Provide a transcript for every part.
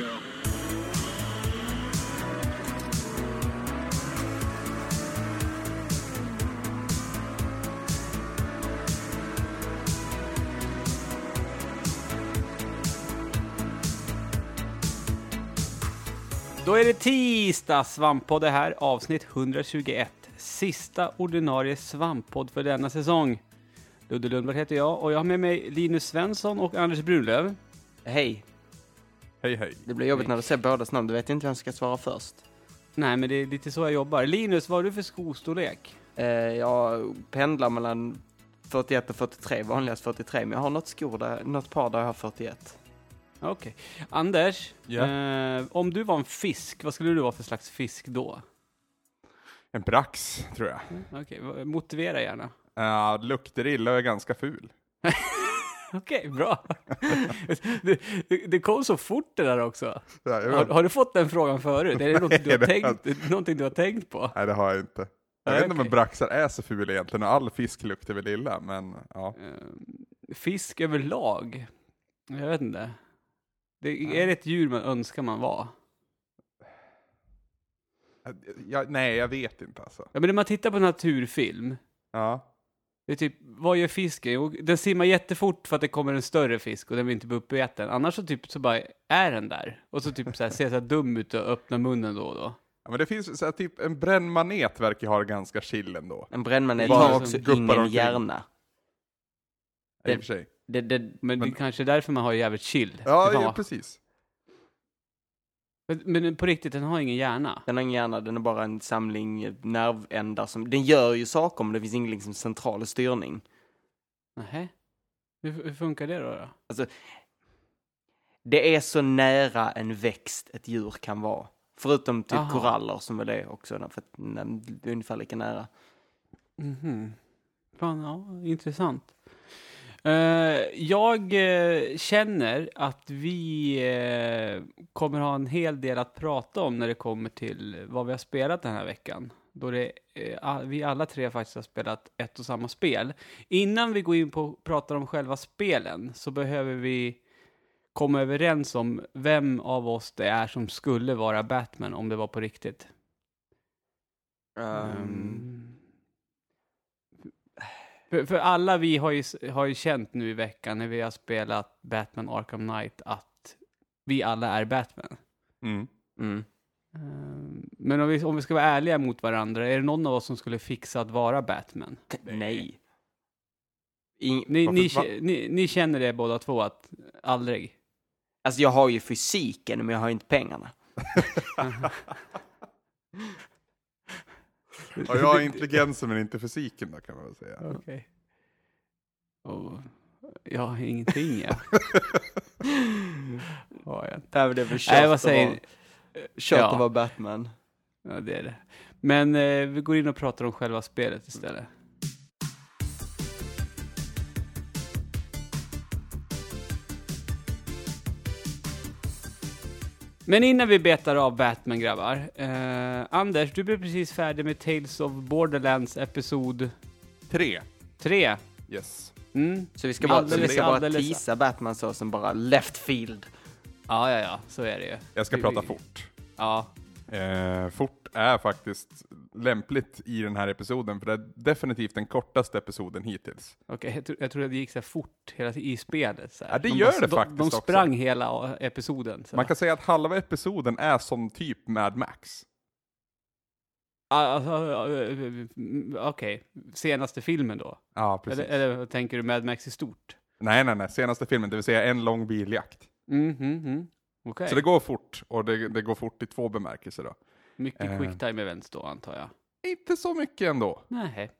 Go. Då är det tisdag, Svamppodd är här, avsnitt 121. Sista ordinarie Svamppodd för denna säsong. Ludde Lundberg heter jag och jag har med mig Linus Svensson och Anders Brunlöv. Hej. Hej hej. Det blir jobbigt när du ser bådas namn. Du vet inte vem som ska svara först. Nej, men det är lite så jag jobbar. Linus, vad har du för skostorlek? Eh, jag pendlar mellan 41 och 43, vanligast 43, men jag har något skor där, något par där jag har 41. Okej. Anders, eh, om du var en fisk, vad skulle du vara för slags fisk då? En brax, tror jag. Okej, v- motivera gärna. Uh, luktar illa och är ganska ful. Okej, bra. det, det, kom så fort det där också. Har, har du fått den frågan förut? Är det någonting du har, tänkt, någonting du har tänkt på? Nej, det har jag inte. Jag vet inte om en braxar är så ful egentligen, och all fisk luktar väl illa, men ja. Eh, fisk överlag? Jag vet inte. Det, är det ett djur man önskar man var? Jag, nej, jag vet inte alltså. Ja, men när man tittar på naturfilm, Ja. Det är typ, vad gör fisken? Jo, den simmar jättefort för att det kommer en större fisk och den vill inte bli uppäten. Annars så typ så bara är den där. Och så typ så här, ser så här dum ut och öppnar munnen då och då. ja men det finns så här, typ en brännmanet verkar ha det ganska chill ändå. En brännmanet Bara har som också guppar ingen omkring. hjärna. I och för sig. Det, det, Men, det Men- kanske är därför man har jävligt chill. Ja, Det ja, precis. Men, på riktigt, den har ingen hjärna. den har ingen hjärna, den är bara en samling nervändar som, den gör ju saker men det finns ingen liksom central styrning. Nähä? Hur, hur funkar det då? då? Det är så nära en växt ett djur kan vara. Förutom typ Aha. koraller som väl är också, för att nej, ungefär lika nära. Mhm. Fan, ja, intressant. Eh, jag eh, känner att vi eh, kommer ha en hel del att prata om när det kommer till vad vi har spelat den här veckan. Då det, vi alla tre faktiskt har spelat ett och samma spel. Innan vi går in på och pratar om själva spelen så behöver vi komma överens om vem av oss det är som skulle vara Batman om det var på riktigt. Mm. För, för alla vi har ju, har ju känt nu i veckan när vi har spelat Batman Arkham Knight att vi alla är Batman. Mm. mm. Ehm, Men om vi, om vi ska vara ärliga mot varandra, är det någon av oss som skulle fixa att vara Batman? Nej. In, Ni, ni, ni, ni känner det båda två, att aldrig? alltså jag har ju fysiken men jag har inte pengarna. Och jag har intelligensen men inte fysiken då kan man väl säga. Okej. Och jag har ingenting, ja. Har jag inte. Nej, men det är väl kört Nej, vad säger? Kört Ja. att vara Batman. Ja, det är det. Men eh, vi går in och pratar om själva spelet istället. Men innan vi betar av Batman, grabbar. Eh, Anders, du blev precis färdig med Tales of Borderlands Episod Tre. 3. Yes. Mm. Så vi ska bara, Alldeles, vi ska bara alldeles- teasa Batman så som bara left field. Ja, ja, ja, så är det ju. Jag ska Vi- prata vi- fort. Ja, Eh, fort är faktiskt lämpligt i den här episoden, för det är definitivt den kortaste episoden hittills. okej. Jag, tror, jag att det gick så här fort hela tiden i spelet. Så här. Ja, det De gör bara- det de, faktiskt De också. sprang hela episoden. Man kan säga att halva episoden är som typ Mad Max. Ah, Alltså, mm, Okej, senaste filmen då? Ja, precis. Eller, eller tänker du Mad Max i stort? Nej, nej, nej, senaste filmen, det vill säga en lång biljakt. Mm, mm, mm. Okej. Så det går fort, och det, det går fort i två bemärkelser då. Mycket eh. quick time events då, antar jag. Inte så mycket ändå. Nej.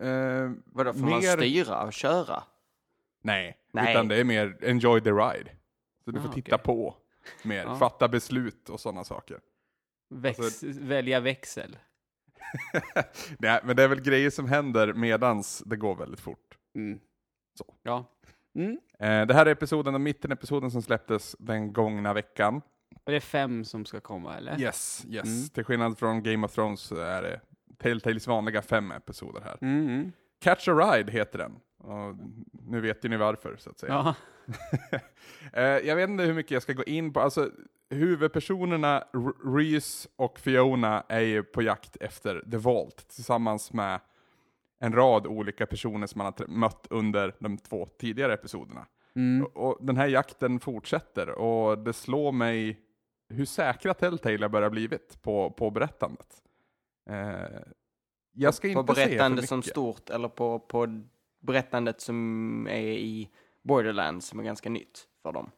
Eh, Vadå, får man Mer- styra och köra? nej, Nej. utan det är mer enjoy the ride. Så du Ah, får titta okej. på mer, Ja. fatta beslut och sådana saker. Väx, Alltså- välja växel. nej, men det är väl grejer som händer medans det går väldigt fort. Mm. Så. Ja. Mm. Eh, det här är episoden, den mitten-episoden som släpptes den gångna veckan. Och det är fem som ska komma, eller? Yes, yes. Mm. Till skillnad från Game of Thrones så är det Telltales vanliga fem episoder här. Mm, mm. Catch a Ride heter den. Och nu vet ju ni varför, så att säga. Ja. Eh, jag vet inte hur mycket jag ska gå in på, alltså huvudpersonerna R- Reese och Fiona är ju på jakt efter The Vault tillsammans med en rad olika personer som man har mött under de två tidigare episoderna. Mm. Och, och den här jakten fortsätter och det slår mig hur säkra Telltale börjat blivit på, på berättandet. Eh, jag ska på inte berättandet som stort eller på, på berättandet som är i Borderlands som är ganska nytt för dem.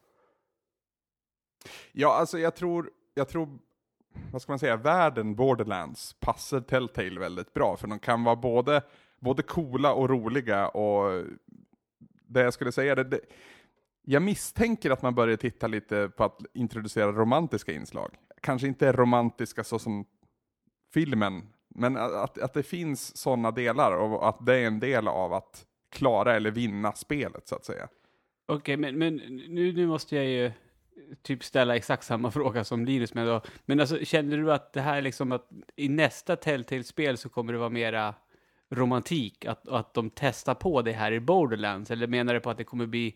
Ja, alltså jag tror, jag tror, vad ska man säga, världen Borderlands passar Telltale väldigt bra, för de kan vara både, både coola och roliga och det jag skulle säga, det, det, jag misstänker att man börjar titta lite på att introducera romantiska inslag. Kanske inte romantiska så som filmen, men att, att det finns sådana delar och att det är en del av att klara eller vinna spelet så att säga. Okej, men, men nu, nu måste jag ju typ ställa exakt samma fråga som Linus med då. Men alltså, känner du att det här är liksom att i nästa Telltale-spel så kommer det vara mera romantik? Att, att de testar på det här i Borderlands? Eller menar du på att det kommer bli...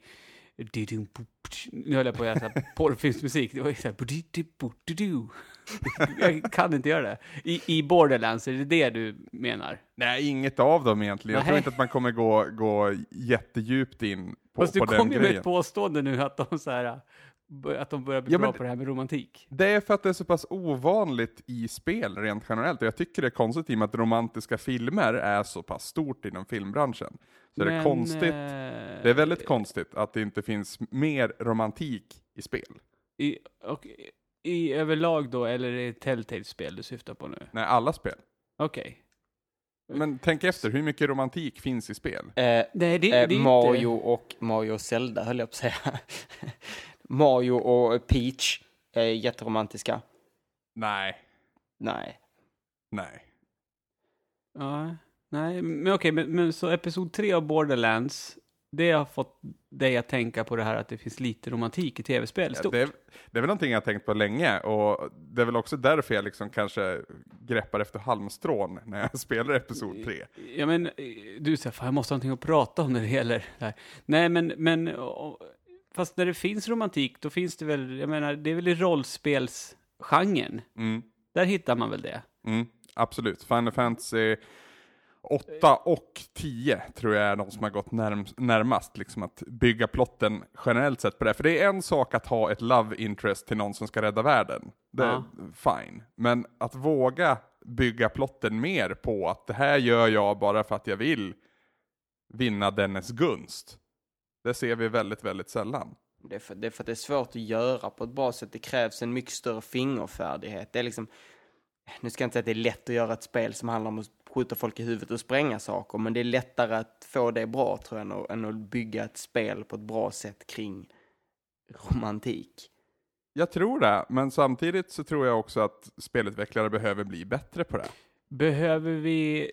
Nu höll jag på att göra porrfilmsmusik. Det var ju. Jag kan inte göra det. I, I Borderlands, är det det du menar? Nej, inget av dem egentligen. Jag tror inte att man kommer gå, gå jättedjupt in på, Fast du på den kom ju med grejen. ett påstående nu att de, så här, att de börjar bli Ja, bra men- på det här med romantik. Det är för att det är så pass ovanligt i spel rent generellt. Och jag tycker det är konstigt i och med att romantiska filmer är så pass stort inom filmbranschen. Så det är Men, konstigt. eh, Det är väldigt konstigt att det inte finns mer romantik i spel. I, och, I överlag då, eller är det Telltale-spel du syftar på nu? Nej, alla spel. Okej. Men tänk efter, hur mycket romantik finns i spel? Eh, Nej, det, det är eh, inte- Mario och Mario och Zelda höll jag på att säga. Mario och Peach är jätteromantiska. Nej, Nej. nej. Ja, nej, men okej, men, men så episod 3 av Borderlands, det har fått dig att tänka på det här att det finns lite romantik i tv-spel Ja, det, är, det är väl någonting jag har tänkt på länge och det är väl också därför jag liksom kanske greppar efter halmstrån när jag spelar episod 3. Ja, men eh, du säger, fan jag måste ha någonting att prata om när det gäller det här. Nej, men, men och, fast när det finns romantik, då finns det väl, jag menar, det är väl i rollspelsgenren. Mm. Där hittar man väl det. Mm, absolut. Final Fantasy 8 och 10 tror jag är de som har gått närm närmast liksom att bygga plotten generellt sett på det. För det är en sak att ha ett love interest till någon som ska rädda världen. Det är Ja. fine. Men att våga bygga plotten mer på att det här gör jag bara för att jag vill vinna dennes gunst. Det ser vi väldigt, väldigt sällan. Det är, för, det är för att det är svårt att göra på ett bra sätt. Det krävs en mycket större fingerfärdighet. Det är liksom, nu ska jag inte säga att det är lätt att göra ett spel som handlar om att skjuta folk i huvudet och spränga saker, men det är lättare att få det bra tror jag än att, än att bygga ett spel på ett bra sätt kring romantik. Jag tror det, men samtidigt så tror jag också att spelutvecklare behöver bli bättre på det. Behöver vi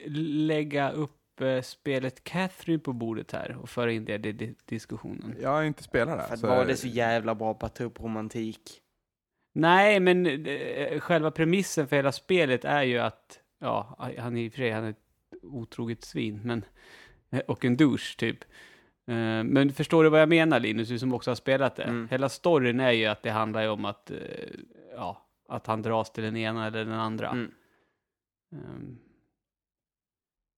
lägga upp spelet Catherine på bordet här och föra in det i di- diskussionen? Jag har inte spelat För det. att så- vara det så jävla bra på att ta upp romantik. Nej, men eh, själva premissen för hela spelet är ju att, ja, han är i och för sig han är ett otroget svin, men, eh, och en douche typ. Eh, Men förstår du vad jag menar Linus, du som också har spelat det? Mm. Hela storyn är ju att det handlar ju om att, eh, ja, att han dras till den ena eller den andra. Mm.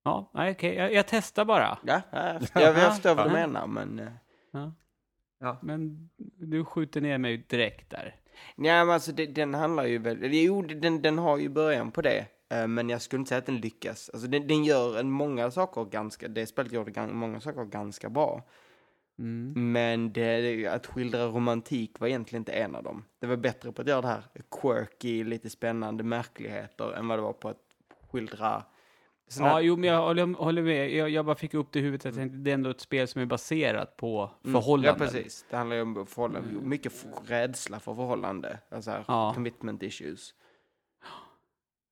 Ja, nej, okej, jag, jag testar bara. Ja, jag, förstår vad du Ja. menar, men... eh, Ja. Ja. Men du skjuter ner mig direkt där. Ja, men alltså det, den handlar ju väl, jo, den, den har ju början på det, eh, men jag skulle inte säga att den lyckas. Alltså den, den gör en många saker ganska, det spelet gör många saker ganska bra. Mm. Men det, att skildra romantik var egentligen inte en av dem. Det var bättre på att göra det här quirky, lite spännande märkligheter än vad det var på att skildra såna Ja, här- jo, men jag håller, håller med. Jag, jag bara fick upp det i huvudet. Jag tänkte, det är ändå ett spel som är baserat på Mm, förhållanden. Ja, precis. Det handlar ju om förhållanden, mycket f- rädsla för förhållande, alltså här, Ja. commitment issues.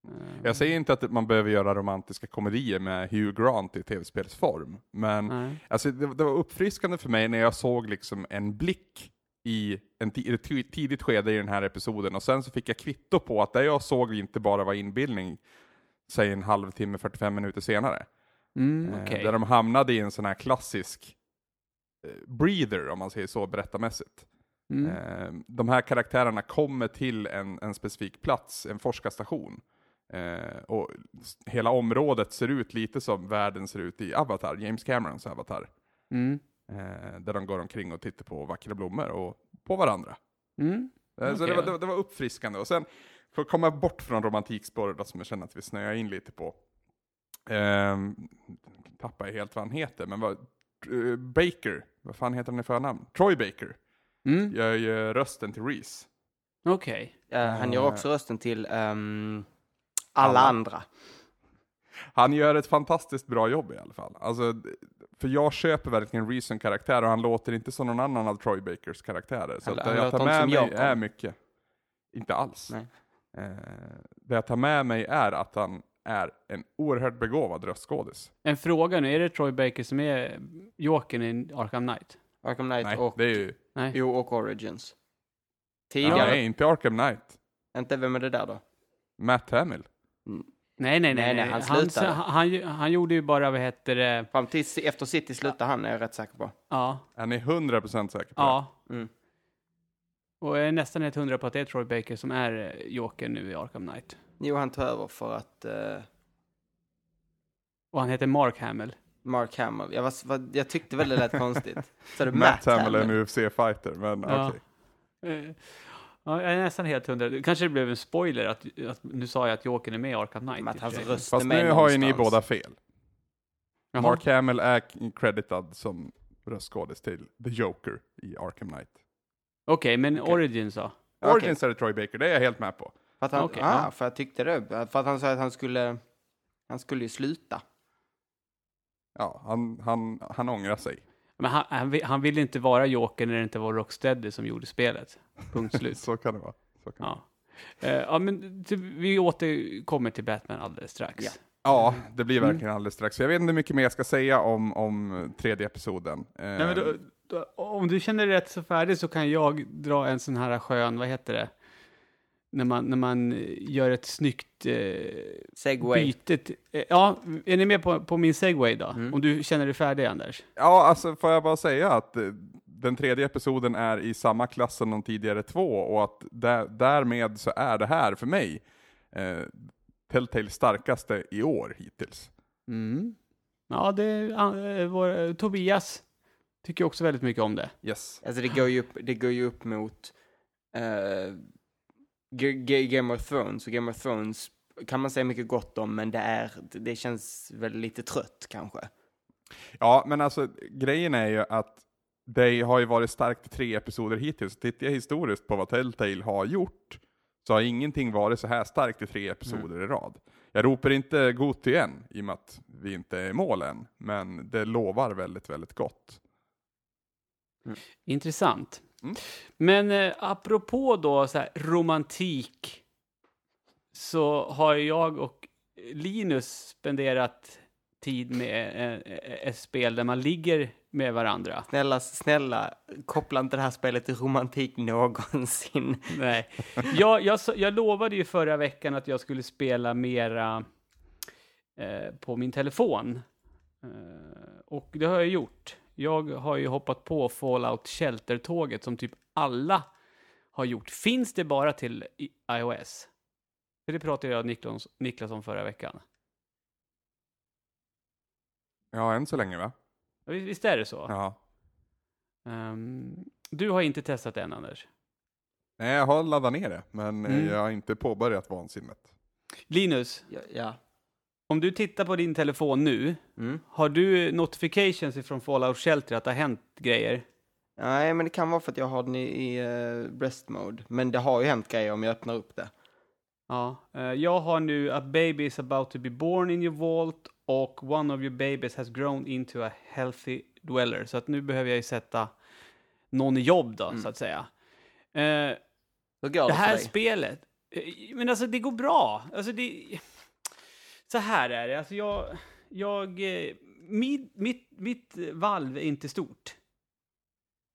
Eh, Jag säger inte att man behöver göra romantiska komedier med Hugh Grant i tv-spelsform, men nej. alltså, det, det var uppfriskande för mig när jag såg liksom en blick i en ett ti- tidigt skede i den här episoden och sen så fick jag kvitto på att det jag såg inte bara var inbildning, säg en halvtimme, 45 minuter senare. Mm, Eh, okej. Där de hamnade i en sån här klassisk eh, breather, om man säger så, berättarmässigt. Mm. Eh, de här karaktärerna kommer till en, en specifik plats, en forskarstation. Eh, och hela området ser ut lite som världen ser ut i Avatar, James Camerons Avatar. Mm. Eh, där de går omkring och tittar på vackra blommor och på varandra. Mm. Eh, Så Okej. det, var, det, var- det var uppfriskande. Och sen, för att komma bort från romantikspåret då, som jag känner att vi snöar in lite på. Ehm, tappar jag helt vad han heter, men vad, eh, Baker, vad fan heter han i förnamn? Troy Baker, Mm. gör ju rösten till Reese. Okej. Eh, han gör Eh. också rösten till ehm, alla, Alla. andra. Han gör ett fantastiskt bra jobb i alla fall. Alltså, för jag köper verkligen Reese som karaktär och han låter inte som någon annan av Troy Bakers karaktärer. Så Han- att han det jag tar med mig är mycket. Inte alls. Nej. Eh, det jag tar med mig är att han är en oerhört begåvad röstskådis. En fråga nu, är det Troy Baker som är Jokern i Arkham Knight? Arkham Knight Nej, och, det är ju... Nej. jo, och Origins. Ja, Tidigare. nej, inte Arkham Knight. Inte vem är det där då? Matt Hamill. Nej, nej, nej. Nej, nej, nej. han Han, slutade. han, han, han gjorde ju bara, vad heter det, Fram till efter City slutar han, är jag rätt säker på. ja, Är ni 100% säker på ja. Mm. Och jag är nästan helt hundra på att det är Troy Baker som är eh, Jokern nu i Arkham Knight. Jo, han tog över för att eh, Och han heter Mark Hamill. Mark Hamill, jag, var, var, jag tyckte väl det lät konstigt. Så det det? Matt, Matt Hamill är en. UFC-fighter, men Ja. okej. Eh, Ja, jag är nästan helt hundra. Kanske det blev en spoiler att, att nu sa jag att Jokern är med i Arkham Knight. Men att i och hans röst Fast med nu har ju ni båda fel. Jaha. Mark Hamill är creditad som röstskådis till The Joker i Arkham Knight. Okej, men Okej. Origins då? Origins är det Troy Baker, det är jag helt med på. För att han, Okej, ah, ja. för jag tyckte det. För att han sa att han skulle, han skulle ju sluta. Ja, han, han, han ångrar sig. Men han, han, vill- han ville inte vara Joker när det inte var Rocksteady som gjorde spelet. Punkt slut. Så kan det vara. Så kan det vara. Ja. Eh, ja, men vi återkommer till Batman alldeles strax. Ja. Ja, det blir verkligen alldeles strax. Jag vet inte hur mycket mer jag ska säga om, om tredje episoden. Eh, Nej, men då, då, om du känner dig rätt så färdig så kan jag dra en sån här skön, vad heter det? När man, när man eh, gör ett snyggt eh, Segway. byte. till- eh, ja, är ni med på, på min segway då? Mm. Om du känner dig färdig, Anders? Ja, alltså får jag bara säga att eh, den tredje episoden är i samma klass som de tidigare två och att där, därmed så är det här för mig eh, Telltales starkaste i år hittills. Mm. Ja, det är vår, Tobias tycker också väldigt mycket om det. Yes. Alltså det går ju upp, det går ju upp mot G- Game of Thrones. Och Game of Thrones kan man säga mycket gott om, men det, är, det känns väl lite trött kanske. Ja, men alltså grejen är ju att det har ju varit starkt i tre episoder hittills. Tittar jag historiskt på vad Telltale har gjort så har ingenting varit så här starkt i tre episoder i rad. Jag ropar inte Goti än, i och med att vi inte är i mål än, men det lovar väldigt, väldigt gott. Intressant. Mm. Men eh, apropå då så här, romantik så har jag och Linus spenderat tid med eh, eh, ett spel där man ligger med varandra. Snälla, snälla, koppla inte det här spelet till romantik någonsin. Nej. Jag, jag, jag lovade ju förra veckan att jag skulle spela mera eh, på min telefon. Eh, och det har jag gjort. Jag har ju hoppat på Fallout Shelter-tåget som typ alla har gjort. Finns det bara till iOS? För det pratade jag och Niklas, Niklas om förra veckan. Ja, än så länge va? Visst är det så? Ja. Ehm, du har inte testat det än, Anders? Nej, jag har laddat ner det, men Mm. jag har inte påbörjat vansinnet. Linus, Ja, ja. Om du tittar på din telefon nu, Mm. Har du notifications från Fallout Shelter att det har hänt grejer? Nej, men det kan vara för att jag har den i, i uh, breast mode. Men det har ju hänt grejer om jag öppnar upp det. Ja. eh, jag har nu A baby is about to be born in your vault och one of your babies has grown into a healthy dweller. Så att nu behöver jag ju sätta någon i jobb då, Mm. så att säga. Eh, Hur går det, det här spelet, eh, men alltså det går bra. Alltså det, så här är det, alltså jag, jag, eh, mitt, mitt, mitt valv är inte stort.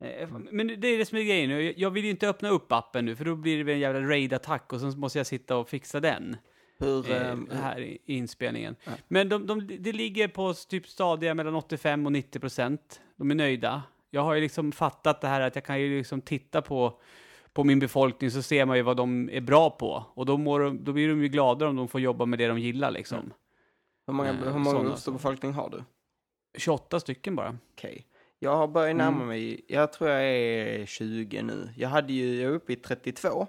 Eh, Men det är det som är grejen nu. Jag vill ju inte öppna upp appen nu, för då blir det en jävla raid-attack och så måste jag sitta och fixa den. Hur, eh, ehm, här i inspelningen. Ja. Men de, de, det ligger på typ stadiga mellan 85 och 90 procent. De är nöjda. Jag har ju liksom fattat det här att jag kan ju liksom titta på, på min befolkning så ser man ju vad de är bra på. Och då, mår de, då blir de ju glada om de får jobba med det de gillar liksom. hur många, eh, hur många stor befolkning har du? 28 stycken bara. Okej. Jag har börjat närma Mm. mig, jag tror jag är 20 nu. Jag hade ju, jag är uppe i 32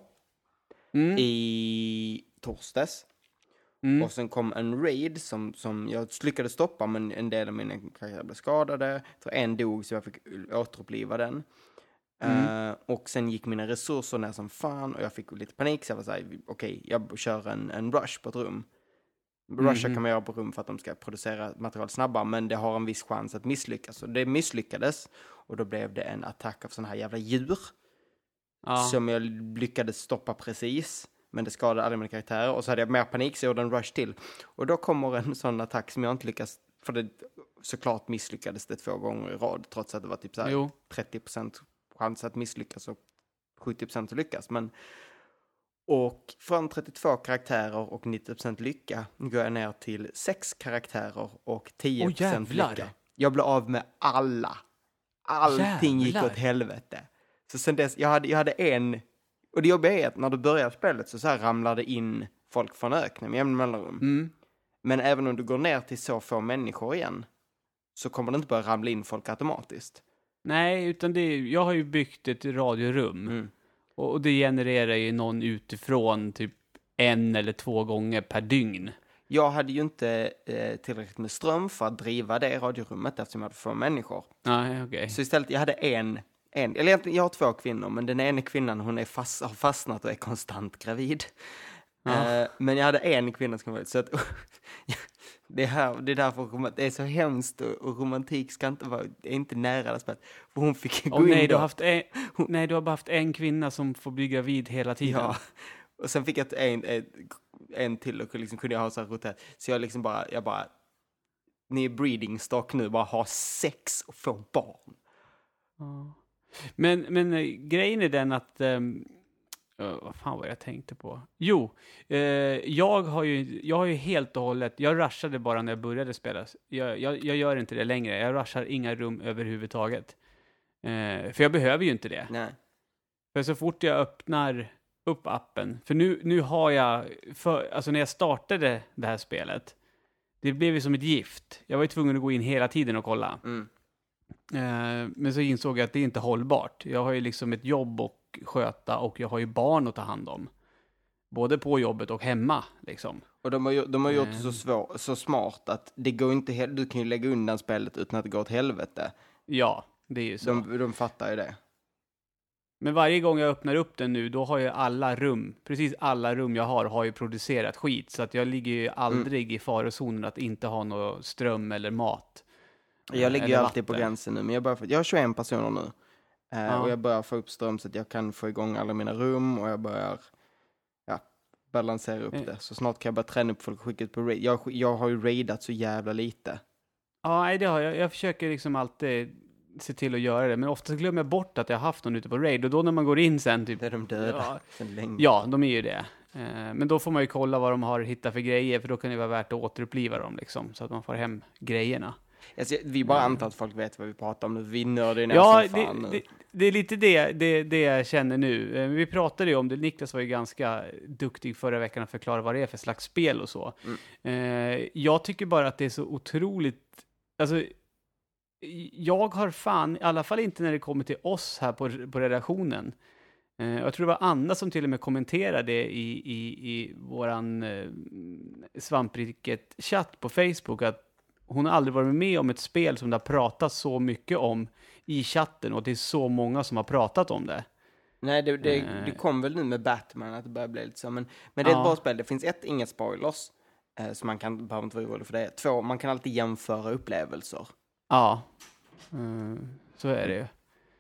Mm. i torsdags. Mm. Och sen kom en raid som, som jag lyckades stoppa, men en del av mina karaktärer blev skadade. Jag tror en dog, så jag fick återuppliva den. Mm. Eh, och sen gick mina resurser ner som fan och jag fick lite panik, så jag var såhär, okej, jag kör en, en rush på ett rum. Rusha Mhm. kan man göra på rum för att de ska producera material snabbare, men det har en viss chans att misslyckas. Och det misslyckades, och då blev det en attack av sådana här jävla djur Ja. som jag lyckades stoppa precis. Men det skadade alla mina karaktärer och så hade jag mer panik så jag gjorde en rush till. Och då kommer en sån attack som jag inte lyckas, för det såklart misslyckades det två gånger i rad trots att det var typ så här Jo. 30% chans att misslyckas och 70% att lyckas. Men, och från 32 karaktärer och 90% lycka går jag ner till 6 karaktärer och 10% Åh, jävlar. lycka. Jag blev av med alla. Allting gick Jävlar. åt helvete. Så sen dess, jag hade, jag hade en, och det jobbiga är att när du börjar spelet så, så här ramlar det in folk från öknen med jämna mellanrum. Mm. Men även om du går ner till så få människor igen så kommer det inte börja ramla in folk automatiskt. Nej, utan det är, jag har ju byggt ett radiorum. Mm. Och, och det genererar ju någon utifrån typ en eller två gånger per dygn. Jag hade ju inte eh, tillräckligt med ström för att driva det radiorummet eftersom jag hade få människor. Nej, okej. Så istället, jag hade en, en eller egentligen, jag har två kvinnor, men den ena kvinnan hon är fast, har fastnat och är konstant gravid. Ja. Eh, men jag hade en kvinna som var så att det, här, det är därför det är så hemskt och, och romantik ska inte vara, är inte nära spelet. För hon fick gå Åh in nej, du har haft en, nej, du har bara haft en kvinna som får bli gravid hela tiden. Ja. Och sen fick jag en, en, en till och liksom kunde jag ha så här roterat. Så jag liksom bara, jag bara, ni är breeding stock nu, bara ha sex och få barn. Ja. Men, men eh, grejen är den att... ehm, eh, vad fan var jag tänkte på? Jo, eh, jag, har ju, jag har ju helt och hållet... Jag rushade bara när jag började spela. Jag, jag, jag gör inte det längre. Jag rushar inga rum överhuvudtaget. Eh, för jag behöver ju inte det. Nej. För så fort jag öppnar upp appen, för nu, nu har jag, för, alltså när jag startade det här spelet, det blev ju som ett gift. Jag var ju tvungen att gå in hela tiden och kolla. Mm. Eh, men så insåg jag att det är inte hållbart. Jag har ju liksom ett jobb att sköta och jag har ju barn att ta hand om. Både på jobbet och hemma liksom. Och de har, de har gjort det så, Mm. svår, så smart att det går inte, du kan ju lägga undan spelet utan att det går åt helvete. Ja, det är ju så. De, de fattar ju det. Men varje gång jag öppnar upp den nu, då har ju alla rum, precis alla rum jag har, har ju producerat skit. Så att jag ligger ju aldrig i farozonen att inte ha någon ström eller mat. Jag ligger ju alltid på gränsen nu, men jag, börjar, få- jag har 21 personer nu. Eh, Ja. Och jag börjar få upp ström så att jag kan få igång alla mina rum och jag börjar ja, balansera upp Eh. det. Så snart kan jag börja träna upp folk och skicka ut på raid. Jag, jag har ju raidat så jävla lite. Ja, det har jag. Jag försöker liksom alltid se till att göra det, men oftast glömmer jag bort att jag har haft någon ute på raid och då när man går in sen typ är de döda Ja. sen länge. Ja, de är ju det. Eh, Men då får man ju kolla vad de har hittat för grejer, för då kan det vara värt att återuppliva dem liksom, så att man får hem grejerna. Alltså, vi bara antar att folk vet vad vi pratar om nu. Vi nördar ner Ja, som fan det, nu. det, det är lite det, det, det jag känner nu. Eh, Vi pratade ju om det, Niklas var ju ganska duktig förra veckan att förklara vad det är för slags spel och så. Eh, Jag tycker bara att det är så otroligt, alltså jag har fan, i alla fall inte när det kommer till oss här på, på redaktionen. Eh, Jag tror det var Anna som till och med kommenterade i, i, i våran eh, svampriket-chatt på Facebook att hon har aldrig varit med om ett spel som det har pratats så mycket om i chatten och det är så många som har pratat om det. Nej, det, det, Eh. det kom väl nu med Batman att det börjar bli lite så. Men, men det är Ja. ett bra spel. Det finns ett, inga spoilers. Eh, så man kan, behöver inte vara orolig för det. Två, man kan alltid jämföra upplevelser. Ja, Eh, så är det ju.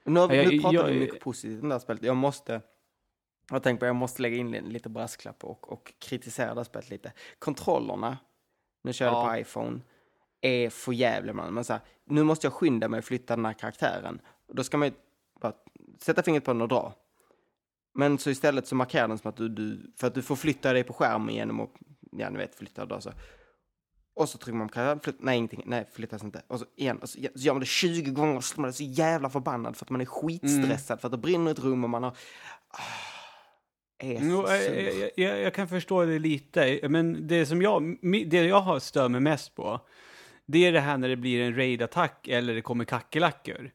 Nu, nu pratar jag- vi mycket positivt om det här spelet. Jag måste, jag har tänkt på jag måste lägga in lite brasklapp och, och kritisera det här spelet lite. Kontrollerna, nu kör jag Ja. det på iPhone, är för jävla man. Men så här, nu måste jag skynda mig att flytta den här karaktären. Då ska man ju bara sätta fingret på den och dra. Men så istället så markerar den som att du, du, för att du får flytta dig på skärmen genom att ja ni vet, flyttar då så. Och så trycker man på knappen, flytt, nej ingenting, nej flyttas inte. Och så igen, och så, så gör man det 20 gånger och så man är så jävla förbannad för att man är skitstressad för att det brinner ett rum och man har... Ah, är så jag, jag, jag, jag kan förstå det lite, men det som jag, det jag har stör mig mest på, det är det här när det blir en raid-attack eller det kommer kackerlackor.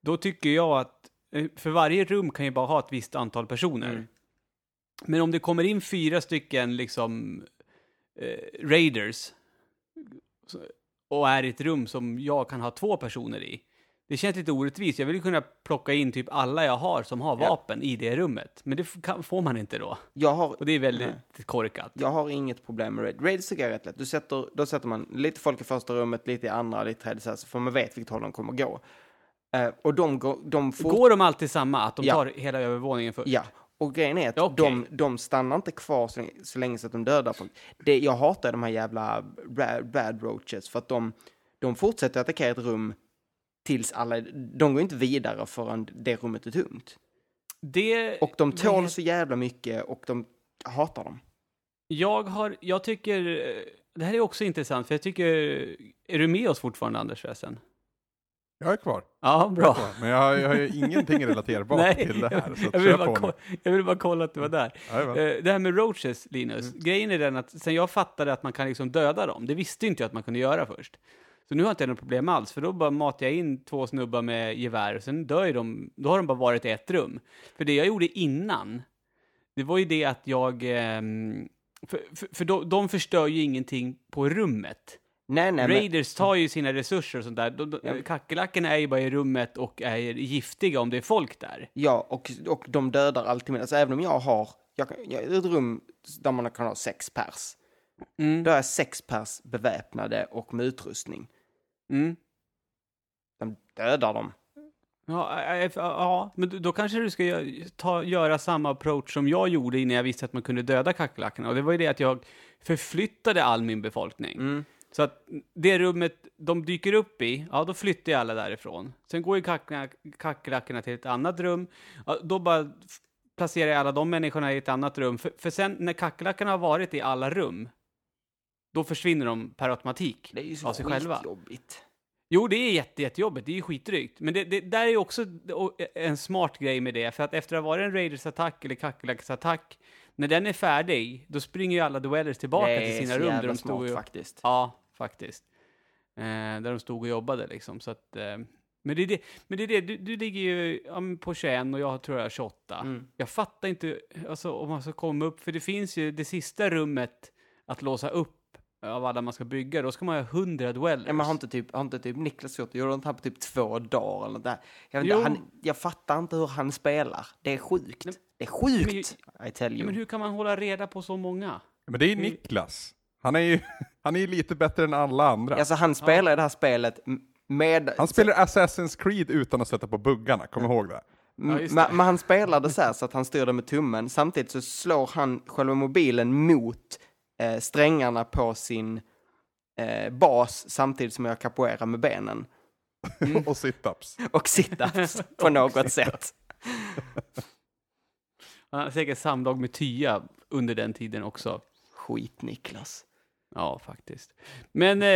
Då tycker jag att, eh, för varje rum kan ju bara ha ett visst antal personer. Mm. Men om det kommer in fyra stycken liksom eh, raiders och är i ett rum som jag kan ha två personer i. Det känns lite orättvist. Jag vill ju kunna plocka in typ alla jag har som har Ja. vapen i det rummet. Men det kan, får man inte då. Jag har, Och det är väldigt Nej. korkat. jag har inget problem med raid. Raid tycker jag är rätt lätt. Du sätter, då sätter man lite folk i första rummet, lite i andra, lite i tredje, så, för man vet vilket håll de kommer gå. Eh, och de, går- de får... Går de alltid samma? Att de Ja. tar hela övervåningen först? Ja, och grejen är att okej. de, de stannar inte kvar så länge, så länge så att de dödar folk. Det, jag hatar de här jävla rad roaches för att de, de fortsätter attackera ett rum tills alla, de går inte vidare förrän det rummet är tomt. Det, Och de tål det- så jävla mycket och de jag hatar dem. Jag har, jag tycker, eh, det här är också intressant, för jag tycker, är du med oss fortfarande Anders förresten? Jag är kvar. Ja, bra. Men jag har, jag har ju ingenting relaterbart till det här. Så jag, att vill kör bara på ko- nu. jag vill bara kolla att du var där. Eh, Det här med roaches, Linus. Mm. Grejen är den att sen jag fattade att man kan liksom döda dem, det visste inte jag att man kunde göra först. Så nu har jag inte något problem alls, för då bara matar jag in två snubbar med gevär och sen dör ju de, då har de bara varit i ett rum. För det jag gjorde innan, det var ju det att jag, ehm, för, för, för de, de förstör ju ingenting på rummet. Nej, nej, men, Raiders tar ju sina resurser och sånt där. De, de, Ja. Kackerlackorna är ju bara i rummet och är giftiga om det är folk där. ja, och, och de dödar alltid alltså även om jag har, jag, jag, ett rum där man kan ha sex pers, Mm. då är sex pers beväpnade och med utrustning. Mm. De dödar dem. Ja, ja, men då- kanske du ska ta, göra samma approach som jag gjorde innan jag visste att man kunde döda kackerlackorna. Och det var ju det att jag förflyttade all min befolkning. Mm. Så att det rummet de dyker upp i, ja då flyttar jag alla därifrån. Sen går ju kackerlack- kackerlackorna till ett annat rum. Ja, då bara placerar jag alla de människorna i ett annat rum. För, för sen när kackerlackorna har varit i alla rum, då försvinner de per automatik Det är ju så av sig själva. skitjobbigt. Jo, det är jätte, jättejobbigt. Det är ju skitdrygt. Men det, det där är också en smart grej med det. För att efter att ha varit en Raiders-attack eller kackerlacksattack, när den är färdig, då springer ju alla duellers tillbaka det till är sina så rum där jävla de stod smart och, faktiskt. Ja, faktiskt. Eh, där de stod och jobbade liksom. Så att, eh, men det är det, men det, är det du, du ligger ju ja, på 21 och jag tror jag är 28. Mm. Jag fattar inte alltså, om man ska komma upp, för det finns ju det sista rummet att låsa upp av alla man ska bygga, då ska man ha 100 duellers. Ja, men har inte typ, har inte typ Niklas gjort det? Gjorde inte han på typ två dagar eller något där? Jag, vet inte, han, jag fattar inte hur han spelar. Det är sjukt. Nej, Det är sjukt! I tell Ja, you. men hur kan man hålla reda på så många? Men det är ju Niklas. Han är ju han är ju lite bättre än alla andra. Alltså han spelar i det här spelet med... Han spelar Assassin's Creed utan att sätta på buggarna, kom ihåg det. Ja, men, det. men han spelar det så här så att han styr det med tummen. Samtidigt så slår han själva mobilen mot eh, strängarna på sin eh, bas samtidigt som jag capoeira med benen. Och sit-ups. Och sit-ups på något sätt. Han har säkert samlag med Tya under den tiden också. Skit Niklas. Ja, faktiskt. Men eh,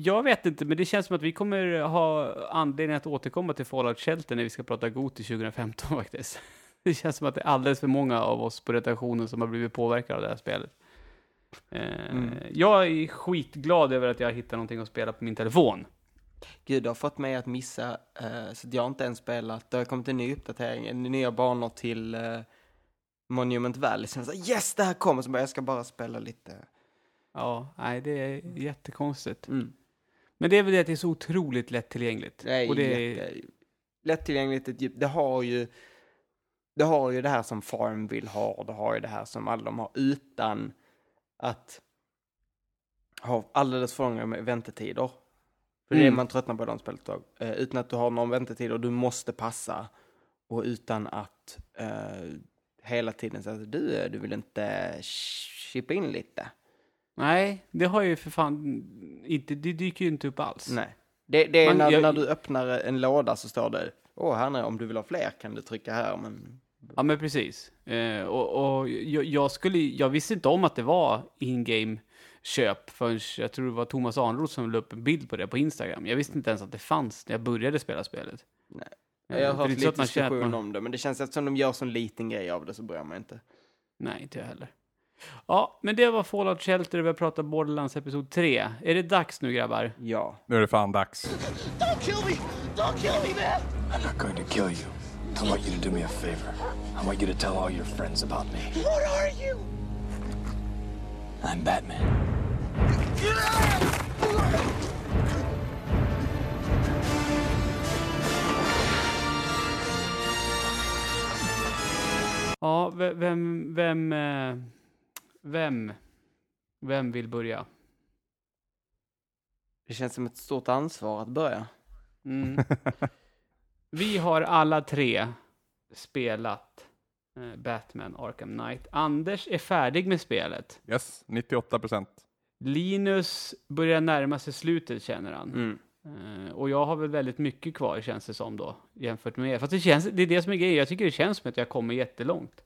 jag vet inte, men det känns som att vi kommer ha anledning att återkomma till Fallout Shelter när vi ska prata Goti 2015 faktiskt. Det känns som att det är alldeles för många av oss på redaktionen som har blivit påverkade av det här spelet. Eh, Mm. Jag är skitglad över att jag hittat någonting att spela på min telefon. Gud, det har fått mig att missa, eh, så att jag inte ens spelat. Det har kommit en ny uppdatering, nya banor till eh, Monument Valley. Så jag sa, yes, det här kommer! Så bara, jag ska bara spela lite. Ja, nej, det är jättekonstigt. Mm. Men det är väl det att det är så otroligt lättillgängligt. Är, Och det är, lättillgängligt, det har ju det har ju det här som Farmville har, det har ju det här som alla de har utan att ha alldeles för långa med väntetider. För det är Mm. man tröttnar på de spelet tag. Eh, utan att du har någon väntetid och du måste passa. Och utan att eh, hela tiden säga att du, du vill inte chippa in lite. nej, det har ju för fan inte, det dyker ju inte upp alls. Nej. Det, det är Man- när, jag- när du öppnar en låda så står det, åh här nere, om du vill ha fler kan du trycka här, men Ja, men precis. Eh, och och jag, jag, skulle, jag visste inte om att det var in-game köp förrän jag tror det var Thomas Arnroth som la upp en bild på det på Instagram. Jag visste inte ens att det fanns när jag började spela spelet. Nej. Eh, Jag har det så lite man diskussion man- om det, men det känns att som de gör sån liten grej av det så bryr mig inte. Nej, inte jag heller. Ja, men det var Fallout Shelter, vi har pratat Borderlands Episod 3. Är det dags nu grabbar? Ja. Nu är det fan dags. Don't kill me! Don't kill me, man! I'm not going to kill you. I want you to do me a favor. I want you to tell all your friends about me. What are you? I'm Batman. Ja, ve- vem, vem, eh, vem, vem vill börja? Det känns som ett stort ansvar att börja. Mm. Vi har alla tre spelat eh, Batman Arkham Knight. Anders är färdig med spelet. Yes, 98 procent. Linus börjar närma sig slutet känner han. Mm. Eh, och jag har väl väldigt mycket kvar känns det som då, jämfört med er. Fast det, känns, det är det som är grejen, jag tycker det känns som att jag kommer jättelångt.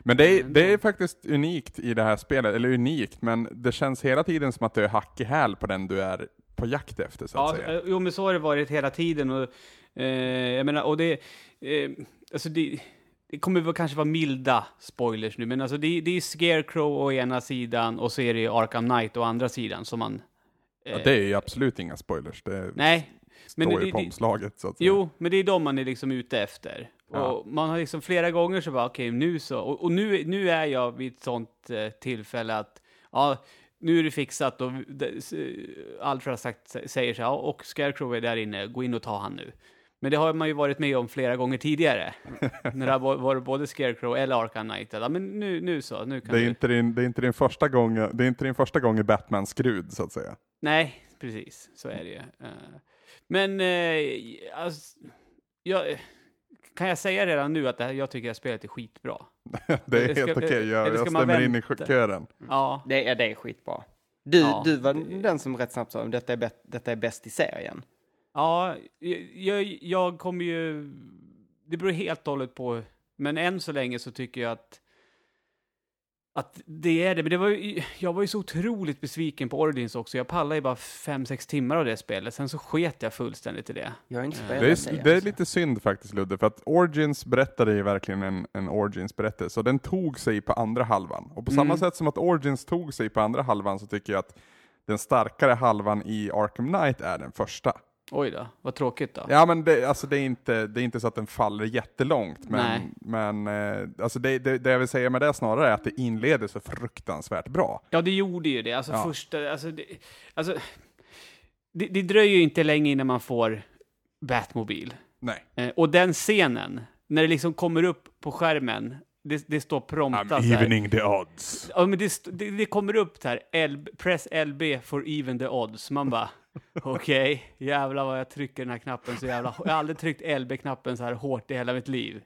Men det är, det är faktiskt unikt i det här spelet, eller unikt, men det känns hela tiden som att du är hack i häl på den du är på jakt efter, så att Ja, säga. eh, jo men så har det varit hela tiden och eh, jag menar, och det, eh, alltså det, det kommer väl kanske vara milda spoilers nu, men alltså det, det är Scarecrow å ena sidan och så är det Arkham Knight å andra sidan som man... Ja, eh, det är ju absolut inga spoilers, det Nej, men står det- ju på det- omslaget, så att säga. Jo, men det är de man är liksom ute efter. Ja. Och man har liksom flera gånger så bara, okej, nu så. Och, och nu, nu är jag vid ett sånt eh, tillfälle att, ja, nu är det fixat och Alfred har sagt, säger så här, ja, och Scarecrow är där inne, gå in och ta han nu. Men det har man ju varit med om flera gånger tidigare. när det har va- varit både Scarecrow eller Arkham Knight. Ja, men nu, nu så, nu kan Det är, du... inte din, det, är inte din första gång, det är inte din första gång i Batman-skrud, så att säga. Nej, precis. Så är det ju. Eh, Men, eh, alltså, jag, kan jag säga redan nu att det här, jag tycker att spelet är skitbra? Det är ska- helt okej, jag, eller ska jag man stämmer in i kören. Ja, Det, är, det är skitbra. Du, Ja, du var det- den som rätt snabbt sa detta är, bä- detta är bäst i serien. Ja jag, jag kommer ju... Det beror helt och hållet på, men än så länge så tycker jag att att det är det, men det var ju, jag var ju så otroligt besviken på Origins också. Jag pallade ju bara 5-6 timmar av det spelet, sen så sket jag fullständigt i det. Jag har inte spelat Det är, det är alltså. lite synd faktiskt Ludde, för att Origins berättade ju verkligen en, en Origins-berättelse, och den tog sig på andra halvan. Och på samma Mm. sätt som att Origins tog sig på andra halvan så tycker jag att den starkare halvan i Arkham Knight är den första. Oj då, vad tråkigt då. Ja men det, alltså det, är inte, det är inte så att den faller jättelångt, Nej. men, men eh, alltså det, det, det jag vill säga med det snarare är att det inleder så fruktansvärt bra. Ja, det gjorde ju det. Alltså Ja. första, alltså, det, alltså det, det dröjer ju inte länge innan man får Batmobil. Nej. Eh, och den scenen, när det liksom kommer upp på skärmen, det, det står promptat så här. the odds. Ja, men det, det, det kommer upp så här, L, press LB for even the odds. Man bara, okej, jävlar vad jag trycker den här knappen så jävla Jag har aldrig tryckt LB-knappen så här hårt i hela mitt liv.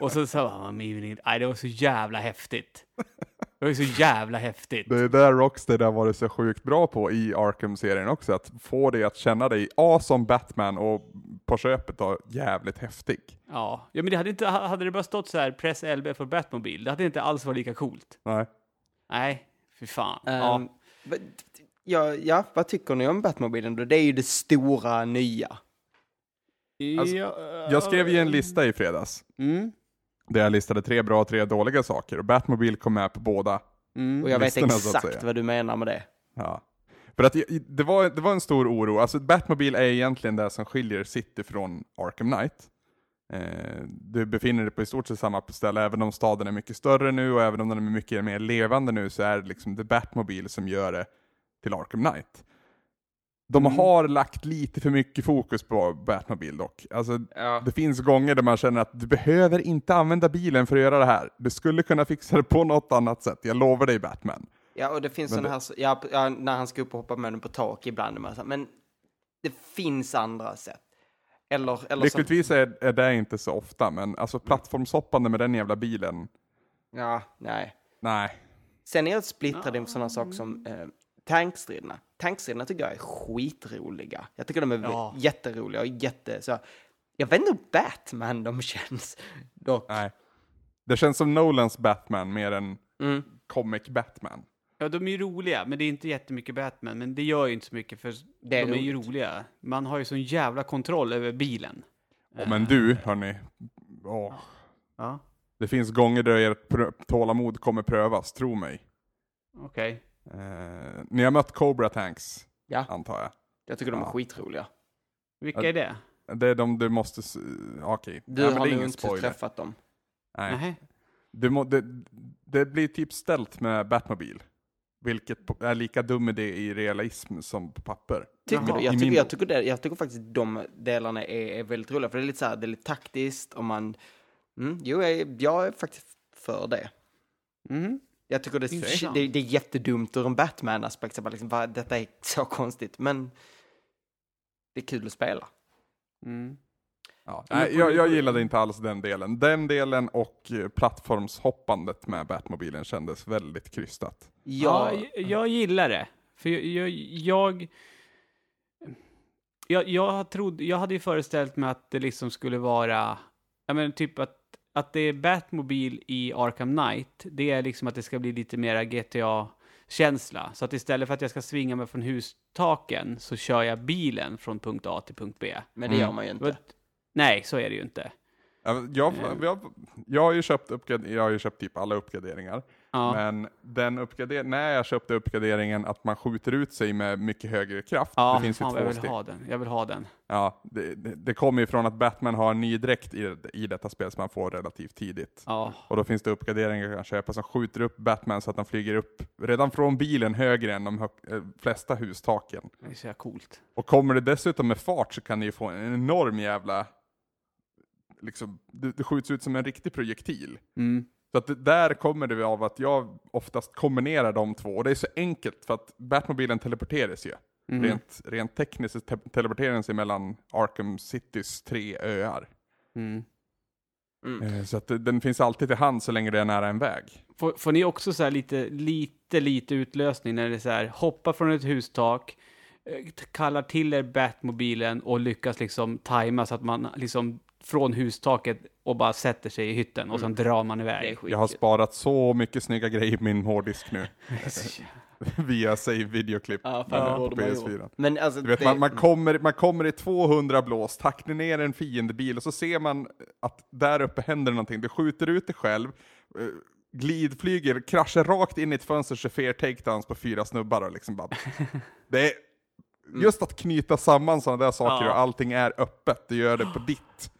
Och så sa man, nej det var så jävla häftigt. Det var ju så jävla häftigt. Det är där Rocksteady har varit så sjukt bra på i Arkham-serien också, att få dig att känna dig A som Batman och på köpet då jävligt häftig. Ja, ja men det hade, inte, hade det bara stått så här, press LB för Batmobil, det hade inte alls varit lika coolt. Nej. Nej, fy fan. Ehm, ja. Ja, ja, vad tycker ni om Batmobilen då? Det är ju det stora nya. alltså, ja, Jag skrev ju en lista i fredags, Mm, där jag listade tre bra och tre dåliga saker, och Batmobile kom med på båda. mm. Och jag vet exakt vad du menar med det. Ja. För att det var, det var en stor oro, alltså Batmobile är egentligen det som skiljer City från Arkham Knight. Eh, du befinner dig på i stort sett samma ställe, även om staden är mycket större nu och även om den är mycket mer levande nu så är det liksom The Batmobile som gör det till Arkham Knight. De Mm. har lagt lite för mycket fokus på Batmobile dock. Alltså, Ja. det finns gånger där man känner att du behöver inte använda bilen för att göra det här. Du skulle kunna fixa det på något annat sätt, jag lovar dig Batman. Ja, och det finns sådana här, ja, ja, när han ska upp och hoppa med den på tak ibland, men det finns andra sätt. Eller, eller så, Lyckligtvis är, är det inte så ofta, men alltså plattformshoppande med den jävla bilen, ja, nej. nej. Sen är jag splittrad inför sådana saker som eh, tankstriderna. Tankstriderna tycker jag är skitroliga. Jag tycker de är Ja. jätteroliga och jätte... Så, jag vet inte hur Batman de känns dock. nej. Det känns som Nolans Batman mer än Mm. comic Batman. Ja, de är ju roliga, men det är inte jättemycket Batman. Men det gör ju inte så mycket, för Det är de är ju roligt. roliga. Man har ju sån jävla kontroll över bilen. Åh, men du, hörni. Åh. Ja, Det finns gånger där ert tålamod kommer prövas, tro mig. okej. Eh, ni har mött Cobra Tanks, Ja, antar jag. jag tycker de är Ja. skitroliga. Vilka Ja. är det? Det är de du måste... s- Okej. Du Ja, men har det är nog ingen inte spoiler. träffat dem. Nej. Nej. Du må, det, det blir typ ställt med Batmobil. Vilket på- är lika dum idé i realism som på papper. Tycker Jaha. du? I Jag min tycker, jag, bok. tycker det, jag tycker faktiskt de delarna är, är väldigt roliga, för det är lite så här, det är lite taktiskt och man... Mm, jo, jag, är- jag är faktiskt för det. Mhm. Jag tycker det, Intressant. det, det är jättedumt ur en Batman-aspekt, så bara liksom, detta är så konstigt, men det är kul att spela. Mm. Ja. Men Nej, jag, jag gillade inte alls den delen. Den delen och plattformshoppandet med Batmobilen kändes väldigt krystat. Ja, Ja, jag, jag gillar det. För jag... Jag, jag, jag, jag, trodde, jag hade ju föreställt mig att det liksom skulle vara... Jag menar, typ att, att det är Batmobil i Arkham Knight. Det är liksom att det ska bli lite mera GTA-känsla. Så att istället för att jag ska svinga mig från hustaken så kör jag bilen från punkt A till punkt B. men det Mm. gör man ju inte. Nej, så är det ju inte. Ja, Jag, Eh. jag, jag, har ju köpt uppgrad- jag har ju köpt typ alla uppgraderingar. Ja. Men den uppgrader- när jag köpte uppgraderingen att man skjuter ut sig med mycket högre kraft. Ja, det finns ju fan, två jag vill steg. ha den. Jag vill ha den. Ja, det, det, det kommer ju från att Batman har en ny dräkt i, i detta spel som man får relativt tidigt. Ja, Och då finns det uppgraderingar kan köpa som skjuter upp Batman så att han flyger upp redan från bilen högre än de eh, flesta hustaken. det är så coolt. Och kommer det dessutom med fart så kan det ju få en enorm jävla... Liksom, det, det skjuts ut som en riktig projektil. Mm. Så att det, där kommer det av att jag oftast kombinerar de två. Och det är så enkelt för att Batmobilen teleporteras ju. Mm. Rent, rent tekniskt te teleporterar den sig mellan Arkham Citys tre öar. Mm. Eh, Så att den finns alltid till hand så länge det är nära en väg. Får, får ni också så här lite, lite, lite utlösning när det är så här, hoppa från ett hustak, eh, kallar till er Batmobilen och lyckas liksom tajma så att man liksom från hustaket och bara sätter sig i hytten och sen drar man iväg. Jag har sparat så mycket snygga grejer på min hårddisk nu. Via save videoklipp Ja, det på borde man PS4. gjort. Men alltså, Du vet, det, man, man, kommer, man kommer i 200 blås, tacklar ner en fiendebil och så ser man att där uppe händer någonting. Du skjuter ut dig själv, eh, glidflyger, kraschar rakt in i ett fönster, kör fair takedowns på fyra snubbar och liksom bara... Det är just att knyta samman sådana där saker Ja. och allting är öppet, det gör det på ditt.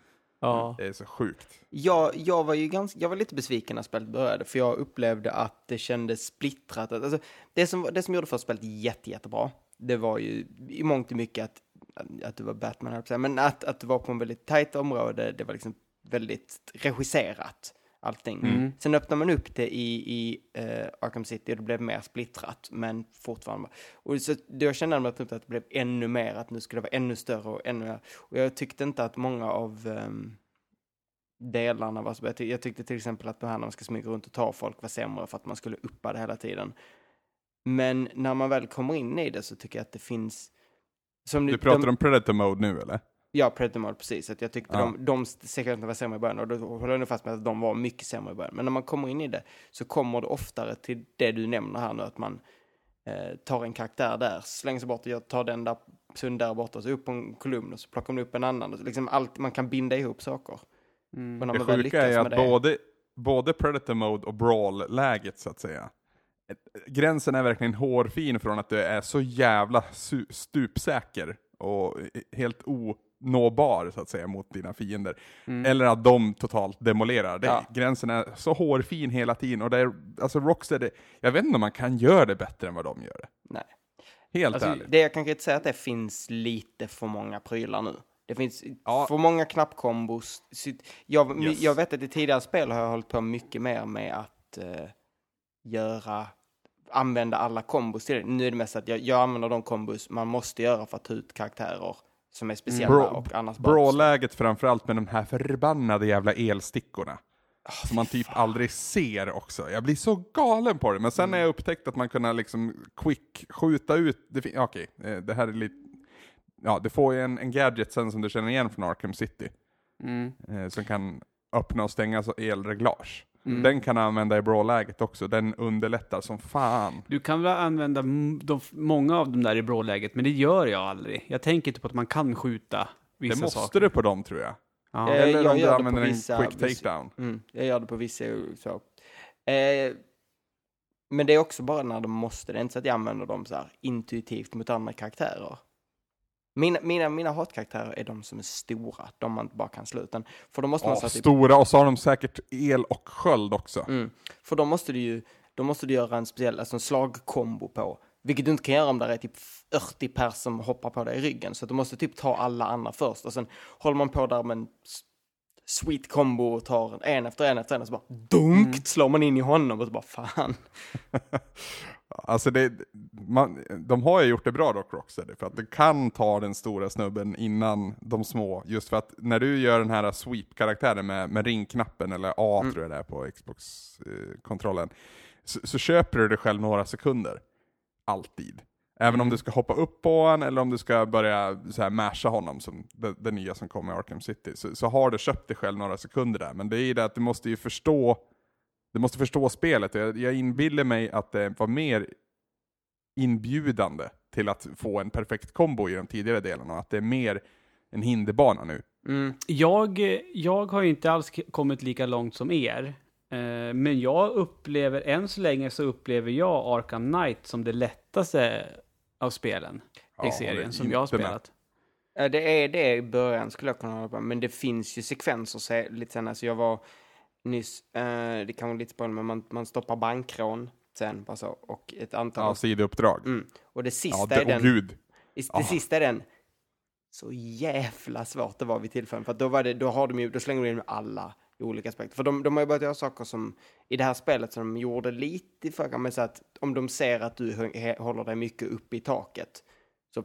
Ja. Det är så sjukt. jag, jag var ju ganska, jag var lite besviken när spelet började, för jag upplevde att det kändes splittrat. Alltså, det, som, det som gjorde för spelet jätte, jättebra, det var ju i mångt och mycket att, att du var Batman, men att, att du var på en väldigt tajt område, det var liksom väldigt regisserat, allting. Mm. Sen öppnar man upp det i, i eh, Arkham City och det blev mer splittrat, men fortfarande. Och så, då kände jag att det blev ännu mer, att nu skulle det vara ännu större och ännu mer. Och jag tyckte inte att många av ehm, delarna var så bra. Jag ty- Jag tyckte till exempel att det här när man ska smyga runt och ta folk var sämre för att man skulle uppa det hela tiden. Men när man väl kommer in i det så tycker jag att det finns... Som Du pratar de, om Predator Mode nu eller? Ja, Predator Mode, precis. Att jag tyckte Ja. de, de sekvenserna var sämre i början och då håller jag nog fast med att de var mycket sämre i början. Men när man kommer in i det så kommer det oftare till det du nämner här nu, att man eh, tar en karaktär där, slänger sig bort och gör- tar den där personen där borta, och så upp på en kolumn och så plockar man upp en annan. Och så liksom allt, man kan binda ihop saker. Mm. Och när Det man väl sjuka är att det- både, både Predator Mode och Brawl-läget så att säga, gränsen är verkligen hårfin från att du är så jävla stupsäker och helt onåbar så att säga mot dina fiender. Mm. Eller att de totalt demolerar dig. Ja. Gränsen är så hårfin hela tiden och det är, alltså Rocksteady, jag vet inte om man kan göra det bättre än vad de gör det. Nej. Helt Alltså, ärligt. det jag kan kritisera är att det finns lite för många prylar nu. Det finns Ja. för många knappkombos. Jag, Yes. jag vet att i tidigare spel har jag hållit på mycket mer med att eh, göra, använda alla kombos till det. Nu är det mest att jag, jag använder de kombos man måste göra för att ta ut karaktärer som är speciella Bra- och bara... Bra-läget framförallt med de här förbannade jävla elstickorna. Som man typ aldrig ser också. Jag blir så galen på det. Men sen när jag upptäckt att man kunde liksom quick skjuta ut, det okej, eh, det här är lite, ja du får ju en, en gadget sen som du känner igen från Arkham City. Mm. Eh, som kan öppna och stänga så elreglage. Den kan använda i brawl-läget också. Den underlättar som fan. Du kan väl använda de, många av dem där i bråläget, men det gör jag aldrig. Jag tänker inte på att man kan skjuta vissa Det måste saker. du på dem tror jag. Ja. Eller jag om du använder en vissa- quick vissa- takedown. Mm, jag gör det på vissa så. Eh, men det är också bara när de måste. Det är inte så att jag använder dem så här intuitivt mot andra karaktärer. Mina, mina, mina hatkaraktärer är de som är stora, de man inte bara kan slå utan. För då måste man Ja, typ, stora, och så har de säkert el och sköld också. mm, För då måste du ju, då måste du göra en speciell, alltså en slagkombo på. Vilket du inte kan göra om det är typ 40 pers som hoppar på dig i ryggen. Så du måste typ ta alla andra först och sen håller man på där med en sweet combo och tar en efter en efter en och så bara dunk slår man in i honom och så bara fan. Alltså det, man, de har ju gjort det bra dock Rocksteady, för att det kan ta den stora snubben innan de små, just för att när du gör den här sweep-karaktären med, med ringknappen, eller A tror jag det är på Xbox-kontrollen, så, så köper du dig själv några sekunder. Alltid. Även om du ska hoppa upp på honom eller om du ska börja så här masha honom, som det, det nya som kommer i Arkham City, så, så har du köpt dig själv några sekunder där. Men det är ju det att du måste ju förstå du måste förstå spelet. Jag, jag inbillar mig att det var mer inbjudande till att få en perfekt kombo i de tidigare delarna. och Att det är mer en hinderbana nu. Mm. Jag, jag har ju inte alls kommit lika långt som er. Eh, men jag upplever, än så länge så upplever jag Arkham Knight som det lättaste av spelen Ja, i serien som jag har med. spelat. Ja, det är det i början skulle jag kunna hålla på Men det finns ju sekvenser så lite sen. Alltså jag var nyss, eh, det kan vara lite spoiler, men man, man stoppar bankrån sen bara så, och ett antal. Ja, sidouppdrag. Mm. Och det sista Ja, är det, den. åh gud. i- Det Ja. sista är den. Så jävla svårt det var vid tillfällen. För då, var det, då, har de ju, då slänger de in alla i olika aspekter. För de, de har ju börjat göra saker som i det här spelet som de gjorde lite i förra, men så att om de ser att du håller dig mycket uppe i taket så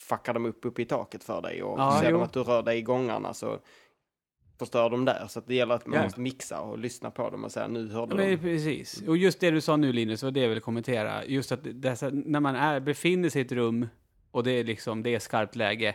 fuckar de upp uppe i taket för dig och Ja, ser jo. de att du rör dig i gångarna så förstör de där. Så att det gäller att man Ja. måste mixa och lyssna på dem och säga nu hörde men de. precis. Och just det du sa nu Linus, var det jag ville kommentera. Just att dessa, när man är, befinner sig i ett rum och det är liksom, det är skarpt läge.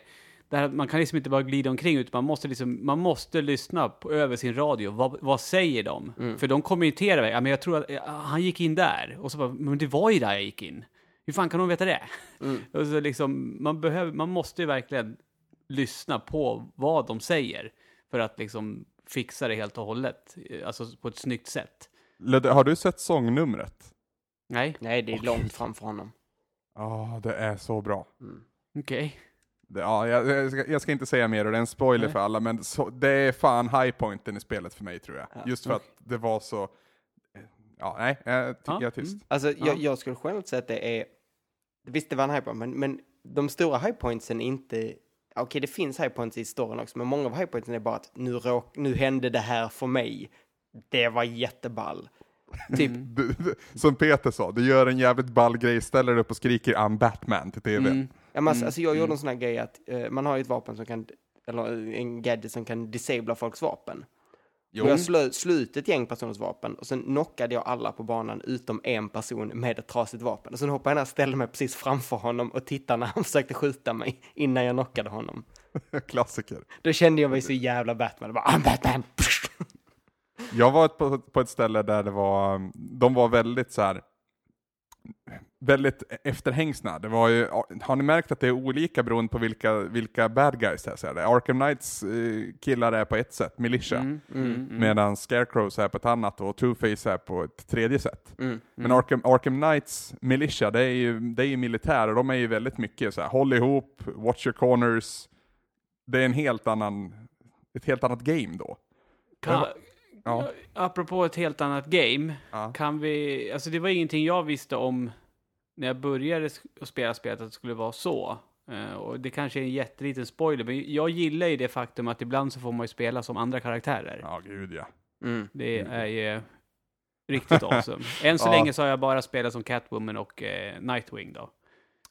Där man kan liksom inte bara glida omkring utan man måste liksom, man måste lyssna på, över sin radio. Vad, vad säger de? För de kommenterar, ja men jag tror att ja, han gick in där. Och så bara, men det var ju där jag gick in. Hur fan kan de veta det? Och så liksom, man, behöver, man måste ju verkligen lyssna på vad de säger. För att liksom fixa det helt och hållet. Alltså på ett snyggt sätt. Ludde, har du sett sångnumret? Nej, Nej, det är långt framför honom. Ja, det är så bra. okej. Det, ja, jag, jag, ska, jag ska inte säga mer och det är en spoiler Nej. för alla, men så, det är fan highpointen i spelet för mig tror jag. Ja, Just för att det var så... Ja, nej, jag tycker Ja, jag är tyst. Alltså, Ja. jag, jag skulle själv säga att det är... Visst, det var en high point, men, men de stora high pointsen är inte... Okej, det finns high points i storyn också, men många av high pointsen är bara att nu, råk, nu hände det här för mig. Det var jätteball. Typ, Du, du, som Peter sa, du gör en jävligt ball grej, ställer dig upp och skriker I'm Batman till TV. Mm. ja, men alltså, alltså, jag gjorde en sån här grej att eh, man har ju ett vapen som kan... Eller en gadget som kan disabla folks vapen. Jo. Och jag slö, slut ett gäng personers vapen och sen knockade jag alla på banan utom en person med ett trasigt vapen. Och sen hoppade jag ner och ställde mig precis framför honom och tittade när han försökte skjuta mig innan jag knockade honom. Klassiker. Då kände jag mig så jävla Batman. Jag bara, I'm Batman! Jag var på, på ett ställe där det var, de var väldigt så här väldigt efterhängsna. Det var ju, har ni märkt att det är olika beroende på vilka, vilka bad guys det är? Arkham Knights eh, killar är på ett sätt, militia, Mm, mm, mm. medan Scarecrows är på ett annat och Two-Face är på ett tredje sätt. Mm. Men Arkham, Arkham Knights militia, det är ju, det är ju militär och de är ju väldigt mycket så här, håll ihop, watch your corners. Det är en helt annan, ett helt annat game då. Kan, Ja. Apropå ett helt annat game, Ja. kan vi, alltså det var ingenting jag visste om när jag började spela spelet att det skulle vara så. Eh, och det kanske är en jätteliten spoiler, men jag gillar ju det faktum att ibland så får man ju spela som andra karaktärer. Ja, gud ja. Mm. Det är ju riktigt awesome. Än så Ja. länge så har jag bara spelat som Catwoman och eh, Nightwing då.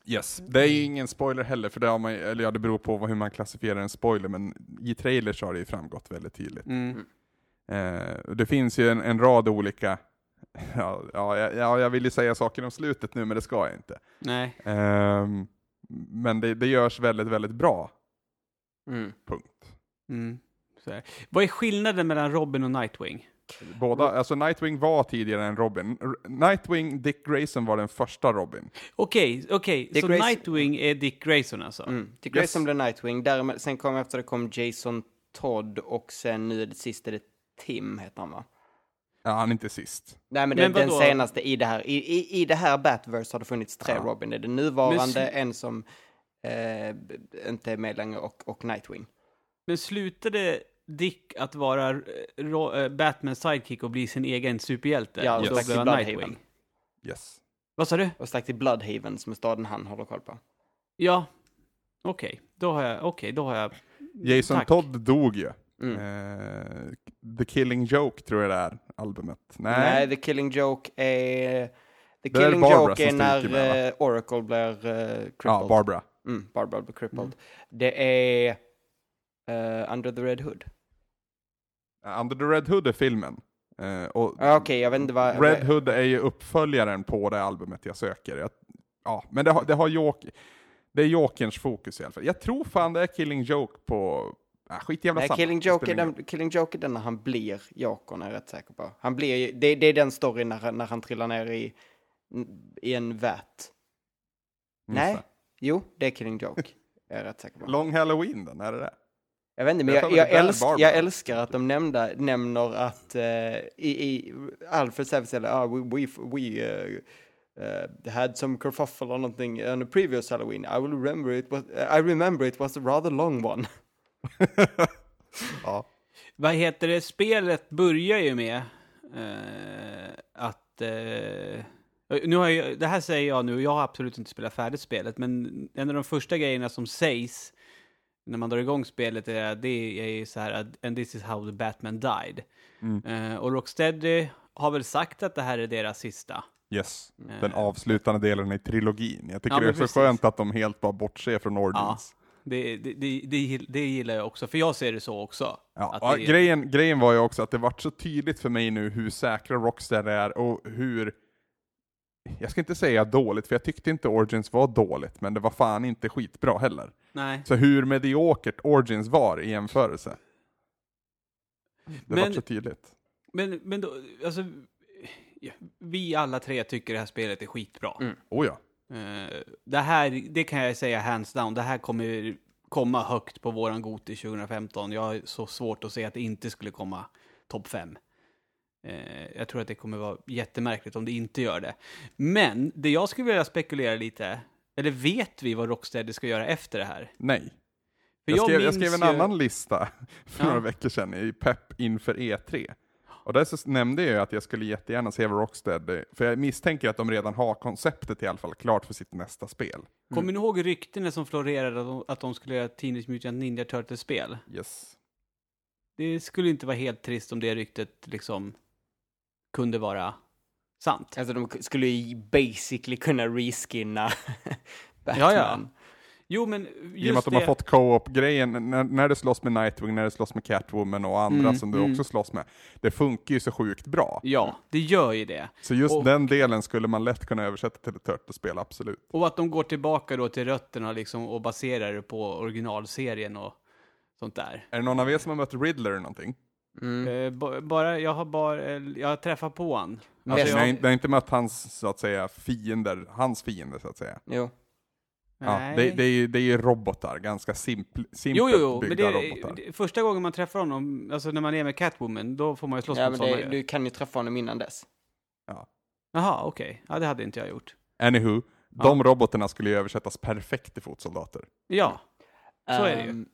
Yes. Det är ju ingen spoiler heller, för det, har man, eller ja, det beror på hur man klassifierar en spoiler, men i trailers har det ju framgått väldigt tydligt. Mm. Eh, det finns ju en, en rad olika, ja, ja, jag- ja, jag vill ju säga saker om slutet nu, men det ska jag inte. Nej. Ehm, men det, det görs väldigt, väldigt bra, Mm. punkt. Mm. Så här. Vad är skillnaden mellan Robin och Nightwing? Båda, alltså Nightwing var tidigare än Robin. Nightwing, Dick Grayson var den första Robin. Okej, okej. Dick Så Grayson- Nightwing är Dick Grayson alltså? Mm. Dick Grayson blev Nightwing, därmed, sen kom efter det kom Jason Todd och sen nu är det sista det Tim heter han va? Ja, han är inte sist. Nej men, Men det, den vadå? senaste i det här, i, i, i det här Batverse har det funnits tre Ja. Robin. Det är den nuvarande, Men en som eh, inte är med längre och, och Nightwing. Men slutade Dick att vara eh, Ro- eh, Batmans sidekick och bli sin egen superhjälte? Ja, och då stack till Bloodhaven. Nightwing? Yes. Vad sa du? Och stack till Bloodhaven som är staden han håller koll på. Ja. Okej, då har jag, okej, då har jag... Jason Tack. Todd dog ju. Mm. Eh, The Killing Joke tror jag det är, albumet. Nej, Nej, The Killing Joke är... The Det är Killing Barbara Joke är när med, eh, Oracle blir uh, crippled. ja, Barbara. Mm, Barbara blir crippled. Det är eh, Under the Red Hood. Uh, Under the Red Hood är filmen. Ja, Okej, jag vet inte vad... Red Hood är ju uppföljaren på det albumet jag söker. Jag, ja, men det har, det har Joker, det är Jokerns fokus i alla fall. Jag tror fan det är Killing Joke på... Äh, skitjävla Nej, samma. Killing Det Joke, den, Killing Joke är den när han blir Jokern, är jag rätt säker på. Han blir, det, det är den storyn när, när han trillar ner i, i en roll. Nej, Just jo, det är Killing Joke. Jag är rätt säker det. på. Long Halloween den, är det det? Jag vet inte, men Jag jag, jag, det älsk, jag älskar att de nämnda, nämner att uh, i, i Alfred säger till ah, we, we, we uh, uh, had some kerfuffle or någonting on a previous Halloween. I will remember it was, I remember it was a rather long one. Ja. Vad heter det? Spelet börjar ju med eh, att... Eh, nu har jag, det här säger jag nu, jag har absolut inte spelat färdigt spelet, men en av de första grejerna som sägs när man drar igång spelet är det är ju så här att and this is how the Batman died. Mm. Eh, och Rocksteady har väl sagt att det här är deras sista. Yes. Eh. Den avslutande delen i trilogin. Jag tycker Ja, det är men så precis. skönt att de helt bara bortser från Ja, Origins. Det, det, det, det, gill- det gillar jag också, för jag ser det så också. Ja, är- grejen, grejen var ju också att det vart så tydligt för mig nu hur säkra Rocksteady är och hur jag ska inte säga dåligt, för jag tyckte inte Origins var dåligt, men det var fan inte skitbra heller. Nej. Så hur mediokert Origins var i jämförelse. Det Men- vart så tydligt. Men, men då, alltså, ja, vi alla tre tycker det här spelet är skitbra. Mm. Oh ja. Eh, det här, det kan jag säga hands down, det här kommer komma högt på våran Goti 2015. Jag har så svårt att se att det inte skulle komma topp 5. jag tror att det kommer vara jättemärkligt om det inte gör det. Men det jag skulle vilja spekulera lite, eller vet vi vad Rocksteady ska göra efter det här? Nej. Jag skrev, jag skrev en ju- annan lista för Ja. några veckor sedan i pepp inför E3. Och där så nämnde jag ju att jag skulle jättegärna se Rocksteady, för jag misstänker att de redan har konceptet i alla fall klart för sitt nästa spel. Kommer ni ihåg ryktena som florerade att de, att de skulle göra Teenage Mutant Ninja Turtles-spel? Yes. Det skulle inte vara helt trist om det ryktet liksom kunde vara sant. Alltså de skulle ju basically kunna reskinna Batman. Ja, ja. Jo, men I och med just att de det. har fått co-op-grejen, när, när det slåss med Nightwing, när det slåss med Catwoman och andra Mm, som du mm. också slåss med. Det funkar ju så sjukt bra. Ja, det gör ju det. Så just Och- den delen skulle man lätt kunna översätta till ett Turtles-spel, absolut. Och att de går tillbaka då till rötterna liksom och baserar det på originalserien och sånt där. Är det någon av er som har mött Riddler eller någonting? Mm. Eh, ba- bara, jag har bara, jag har träffat på han. Men- Alltså, har, jag, inte- ni har inte mött hans, så att säga, fiender, hans fiender så att säga. Jo. Ja, det, det, är, ju- det är ju robotar, ganska simpl, Jo, simpelt jo, jo, men byggda det, robotar. det, första gången man träffar honom, alltså när man är med Catwoman, då får man ju slåss Ja, mot men sådana ju. du kan ju träffa honom innan dess. Jaha, okej. Ja, det hade inte jag gjort. Anywho, de robotarna skulle ju översättas perfekt till fotsoldater. Ja, Så är det ju. Ehm,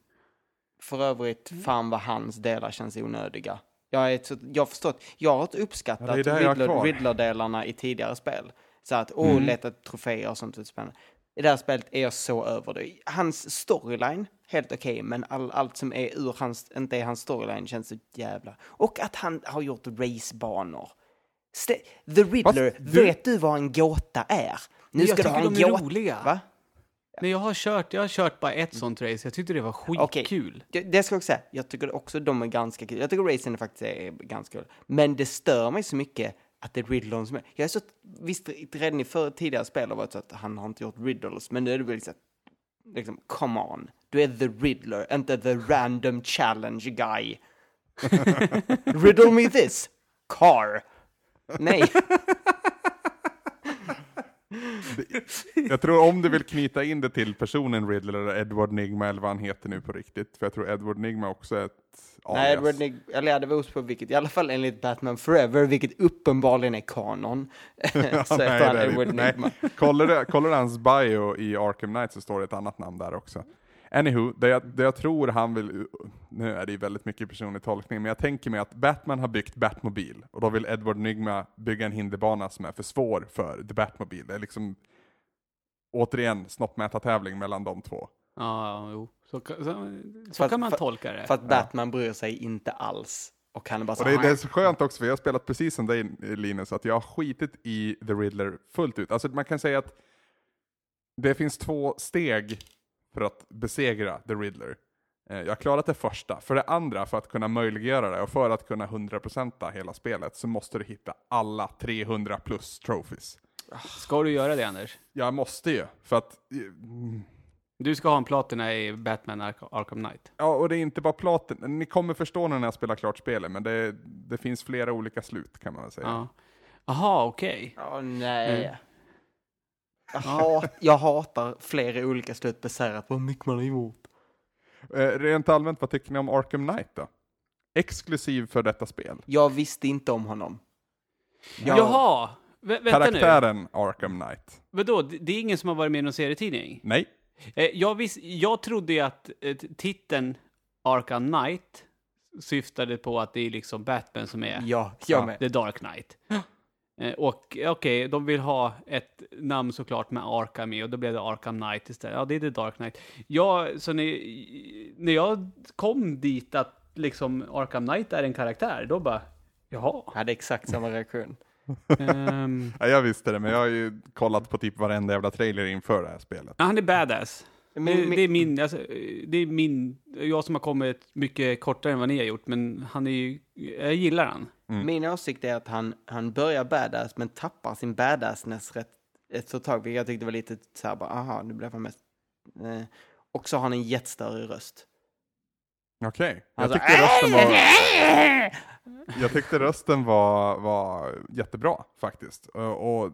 För övrigt, fan vad hans delar känns onödiga. Jag, är jag har förstått, jag har inte uppskattat Ja. Riddler-delarna i tidigare spel. Så att, åh, Mm. leta troféer och sånt spännande. I det här spelet är jag så över det. Hans storyline, helt okej, men all, allt som är ur hans, inte är hans storyline känns så jävla... Och att han har gjort racebanor. St- The Riddler, du- vet du vad en gåta är? Nu Jag ska du ha en de är roliga. Va? Nej, jag har kört, jag har kört bara ett sånt race. Jag tyckte det var skitkul. Det, det ska jag också säga. Jag tycker också de är ganska kul. Jag tycker racen faktiskt är ganska kul. Men det stör mig så mycket att det är Riddler som är... Jag är så... Visst, redan i för tidigare spel har varit så att han har inte gjort Riddles, men nu är det väl att... Liksom, come on. Du är the Riddler, inte the random challenge guy. Riddle me this. Car. Nej. Jag tror om du vill knyta in det till personen Riddler eller Edward Nigma eller vad han heter nu på riktigt. För jag tror Edward Nigma också är ett alias. Nej, Edward Nig eller ja, det beror på vilket, i alla fall enligt Batman Forever, vilket uppenbarligen är kanon. så Nej, heter han Edward. Nigma. Nej. Kollar du, kollar du hans bio i Arkham Knight så står det ett annat namn där också. Anywho, det jag, det jag tror han vill, nu är det ju väldigt mycket personlig tolkning, men jag tänker mig att Batman har byggt Batmobil och då vill Edward Nygma bygga en hinderbana som är för svår för The Batmobile. Det är liksom återigen snoppmätartävling mellan de två. Ja, jo. Så, så, så att- kan man för- tolka det. För att Batman bryr sig inte alls. Och han är bara så Och det, är- det är så skönt också, för jag har spelat precis som dig Linus, att jag har skitit i The Riddler fullt ut. Alltså man kan säga att det finns två steg för att besegra The Riddler. Eh, Jag har klarat det första. För det andra, för att kunna möjliggöra det och för att kunna 100% hela spelet så måste du hitta alla 300 plus trophies. Ska du göra det, Anders? Jag måste ju, för att mm, Du ska ha en platina i Batman Ark- Arkham Knight. Ja, och det är inte bara platen. Ni kommer förstå när jag spelar klart spelet, men det, det finns flera olika slut kan man väl säga. Ja. Jaha, okej. "Åh, nej. Mm. Jag, hat, jag hatar flera olika slut baserat på hur mycket man har gjort. Eh, rent allmänt, vad tycker ni om Arkham Knight då? Exklusiv för detta spel. Jag visste inte om honom. Jag- Jaha! Vä vänta nu. Karaktären Arkham Knight. Vadå? Det det är ingen som har varit med i någon serietidning? Nej. Eh, jag, vis, jag trodde ju att eh, titeln Arkham Knight syftade på att det är liksom Batman som är Ja, jag med. The Dark Knight. Eh, och okej, de vill ha ett namn såklart med Arkham i och då blev det Arkham Knight istället. Ja, det är The Dark Knight. Ja, så när, när jag kom dit att liksom Arkham Knight är en karaktär, då bara, jaha. Jag hade exakt samma reaktion. Ehm, Ja, jag visste det, men jag har ju kollat på typ varenda jävla trailer inför det här spelet. ja, han är badass. Min- det, det är min, alltså, det är min, jag som har kommit mycket kortare än vad ni har gjort, men han är ju, jag gillar han. Min åsikt är att han, han börjar badass men tappar sin badassness rätt ett så tag. Vilket jag tyckte var lite så här bara, aha, nu blev han mest... Eh. Och så har han en jättestörig röst. Okej. Jag Alltså, tyckte rösten var... Jag tyckte rösten var, var jättebra faktiskt. Och, och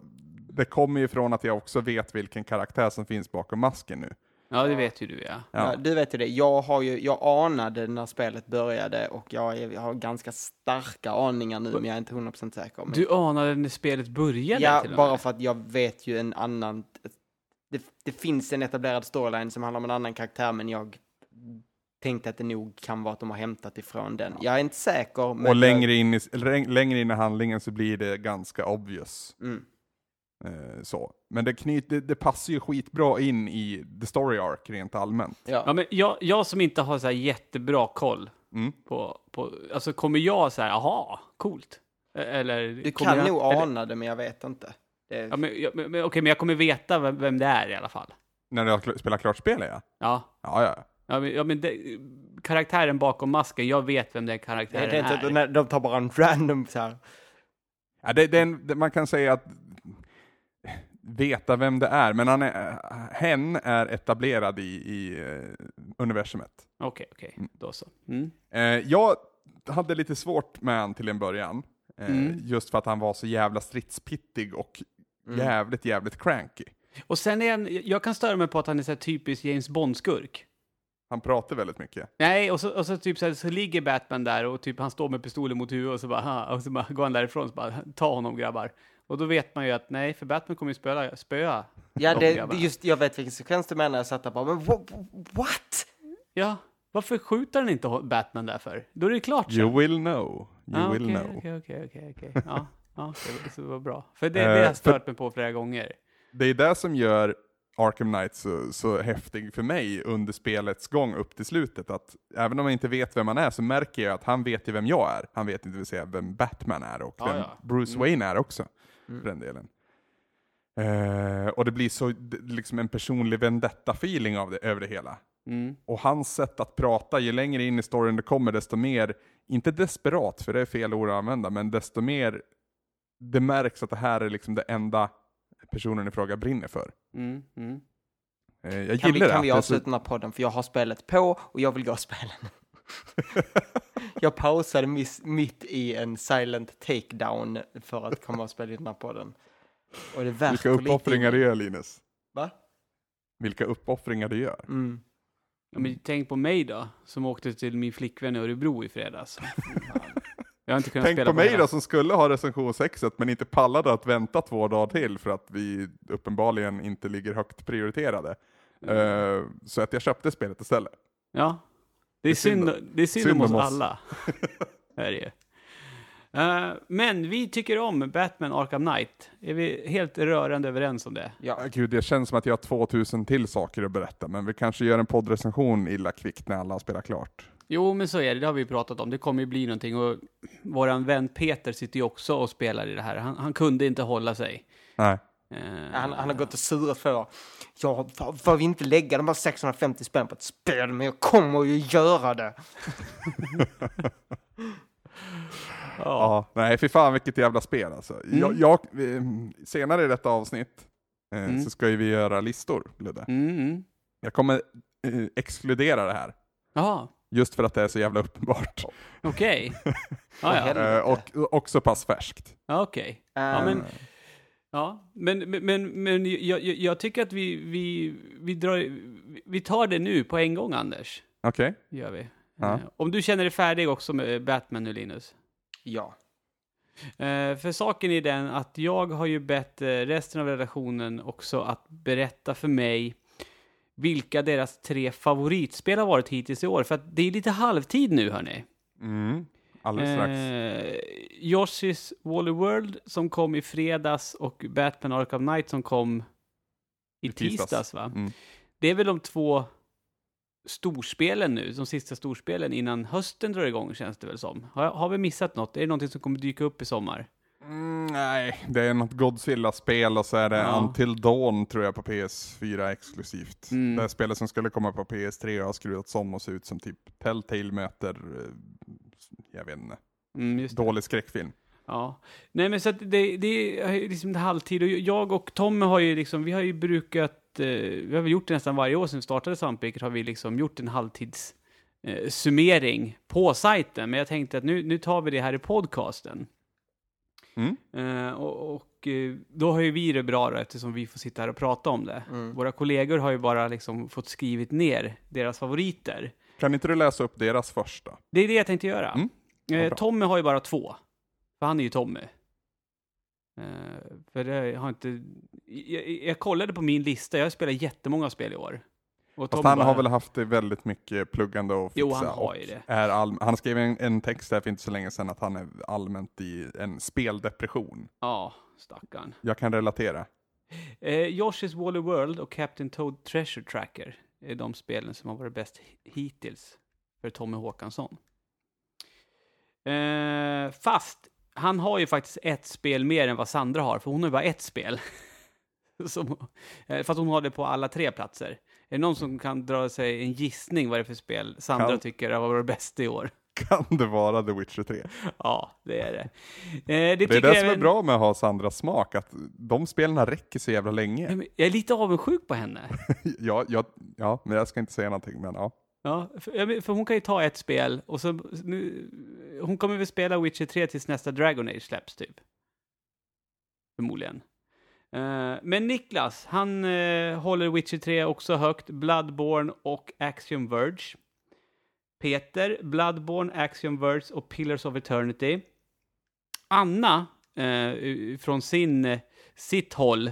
det kommer ju från att jag också vet vilken karaktär som finns bakom masken nu. Ja, det vet ju du ja. Ja. Ja. du vet ju det, jag, har ju, jag anade när spelet började och jag, är, jag har ganska starka aningar nu men jag är inte 100% säker. Men, Du anade när spelet började ja, bara för att jag vet ju en annan... Det, det finns en etablerad storyline som handlar om en annan karaktär men jag tänkte att det nog kan vara att de har hämtat ifrån den. Jag är inte säker. Men Och längre in, i, längre in i handlingen så blir det ganska obvious. Mm. Eh, så. Men det, knyt, det, det passar ju skitbra in i the story arc rent allmänt. ja. Ja, men jag, jag som inte har så här jättebra koll Mm. på, på, alltså kommer jag så här, aha, coolt? Eh, Eller, Du kan jag, nog eller, ana det men jag vet inte. Det, Ja, men, ja, men, okej, men jag kommer veta vem, vem det är i alla fall. När du har kl- spelat klart spelet ja. Ja, Ja, ja. ja men, ja, men det, karaktären bakom masken, jag vet vem den det karaktären är inte, är. när de tar bara en random så här. ja det, det är en, det, man kan säga att veta vem det är, men han är, hen är etablerad i, i eh, universumet. Okej, okej, då så. Mm. Eh, jag hade lite svårt med han till en början. Eh, Mm. Just för att han var så jävla stridspittig och Mm. jävligt, jävligt cranky. Och sen är han, jag kan störa mig på att han är så här typisk James Bond-skurk. Han pratar väldigt mycket. Nej, och så, och så typ så, här, så ligger Batman där och typ han står med pistolen mot huvudet och så bara, "Ha", och så bara går han därifrån och så bara, ta honom grabbar. Och då vet man ju att nej, för Batman kommer ju spöa, spöa. Ja, de det, just, jag vet vilken sekvens du menar. Jag satt där bara, men wha- what? Ja, varför skjuter han inte Batman där för? Då är det klart sen. You will know. You ah, will okej, know. Okej, okej, okej, okej. Ja, ja, det, var- det var bra. För det, det Eh, har jag stört mig på flera gånger. Det är det som gör Arkham Knight så, så häftig för mig under spelets gång upp till slutet. Att även om jag inte vet vem han är så märker jag att han vet ju vem jag är. Han vet inte vill säga vem Batman är och Ja, vem ja. Bruce Wayne är också. För den delen. Eh, och det blir så liksom en personlig vendetta-feeling av det, över det hela. Mm. Och hans sätt att prata, ju längre in i storyn det kommer, desto mer, inte desperat, för det är fel ord att använda, men desto mer det märks att det här är liksom det enda personen i fråga brinner för. Mm, mm. Eh, Jag Kan vi, gillar kan vi det är avsluta den här podden? För jag har spelet på och jag vill gå och spela. jag pausade miss, mitt i en silent takedown för att komma och spela in den här podden. Och det är värt Vilka uppoffringar du gör Linus. Va? Vilka uppoffringar du gör. Mm. Ja, men tänk på mig då, som åkte till min flickvän i Örebro i fredags. Jag har inte kunnat Tänk spela på mig hela. då som skulle ha recensionssexet men inte pallade att vänta två dagar till för att vi uppenbarligen inte ligger högt prioriterade. Mm. Eh, så att jag köpte spelet istället. Ja, det är, synd det är synd, synd om oss oss. alla. är det ju. Eh, men vi tycker om Batman Arkham Knight. Är vi helt rörande överens om det? Ja. Gud, det känns som att jag har 2000 till saker att berätta, men vi kanske gör en poddrecension illa kvickt när alla har spelat klart. Jo, men så är det. Det har vi pratat om. Det kommer ju bli någonting. Och våran vän Peter sitter ju också och spelar i det här. Han, han kunde inte hålla sig. Nej. Eh, Han, han har gått och surat för Ja, får, vi inte lägga de här 650 spänn på ett spel, men jag kommer ju göra det. Ja. nej, för fan vilket jävla spel alltså. Jag, jag, eh, senare i detta avsnitt eh, Mm. så ska ju vi göra listor, Ludde. Mm, mm. Jag kommer eh, exkludera det här, Jaha, just för att det är så jävla uppenbart. okej. Ja, ja. Helvete. Eh, och också pass färskt. Ja, Okej. Ja, Ehm, men, ja, men, men, men, men jag, jag, jag tycker att vi, vi, vi, drar, vi tar det nu på en gång, Anders. Okej? Gör vi. Ja. Eh, Om du känner dig färdig också med Batman nu, Linus. Ja. Eh, för saken är den att jag har ju bett eh, resten av redaktionen också att berätta för mig vilka deras tre favoritspel har varit hittills i år. För att det är lite halvtid nu, hörni. Mm. Alldeles strax. Eh, Yoshi's Wally World som kom i fredags och Batman Arkham Knight som kom i, I tisdags. tisdags. va? Mm. Det är väl de två storspelen nu, de sista storspelen innan hösten drar igång känns det väl som. Har, har vi missat något? Är det någonting som kommer dyka upp i sommar? Mm, nej, det är något Godzilla-spel och så är det Ja. Until Dawn tror jag på PS4 exklusivt. Mm. Det här spelet som skulle komma på PS3 har skruvats om och ser ut som typ Telltale möter, eh, jag vet inte, Mm, just det. dålig skräckfilm. Ja. Nej men så att det, det är liksom det halvtid och jag och Tommy har ju liksom, vi har ju brukat, eh, vi har väl gjort det nästan varje år sedan vi startade Svampriket har vi liksom gjort en halvtids eh, summering på sajten. Men jag tänkte att nu, nu tar vi det här i podcasten. Mm. Eh, och och eh, då har ju vi det bra då, eftersom vi får sitta här och prata om det. Mm. Våra kollegor har ju bara liksom fått skrivit ner deras favoriter. Kan inte du läsa upp deras första? Det är det jag tänkte göra. Mm, Eh. Tommy har ju bara två. För han är ju Tommy. Eh, för det har inte... Jag, jag kollade på min lista, jag har spelat jättemånga spel i år. Och Fast han bara- har väl haft väldigt mycket pluggande och fixa. Jo, han har ju det. Är all... Han skrev en, en text där för inte så länge sedan att han är allmänt i en speldepression. Ja, stackarn. Jag kan relatera. Eh, Yoshi's Wally World och Captain Toad Treasure Tracker är de spelen som har varit bäst hi- hittills för Tommy Håkansson. Eh, fast han har ju faktiskt ett spel mer än vad Sandra har, för hon har ju bara ett spel. som, eh, fast hon har det på alla tre platser. Är det någon som kan dra sig en gissning vad det är för spel Sandra Kan- tycker har varit bäst i år? Kan det vara The Witcher 3? Ja, det är det. Eh, det Det är det som är bra med att ha Sandras smak, att de spelen räcker så jävla länge. Jag är lite avundsjuk på henne. Ja, ja, ja, men jag ska inte säga någonting, men ja. Ja, för, för hon kan ju ta ett spel och så nu, hon kommer väl spela Witcher 3 tills nästa Dragon Age släpps typ. Förmodligen. Uh, men Niklas, han uh, håller Witcher 3 också högt, Bloodborne och Axiom Verge. Peter, Bloodborne, Axiom Verge och Pillars of Eternity. Anna, uh, från sin, sitt håll,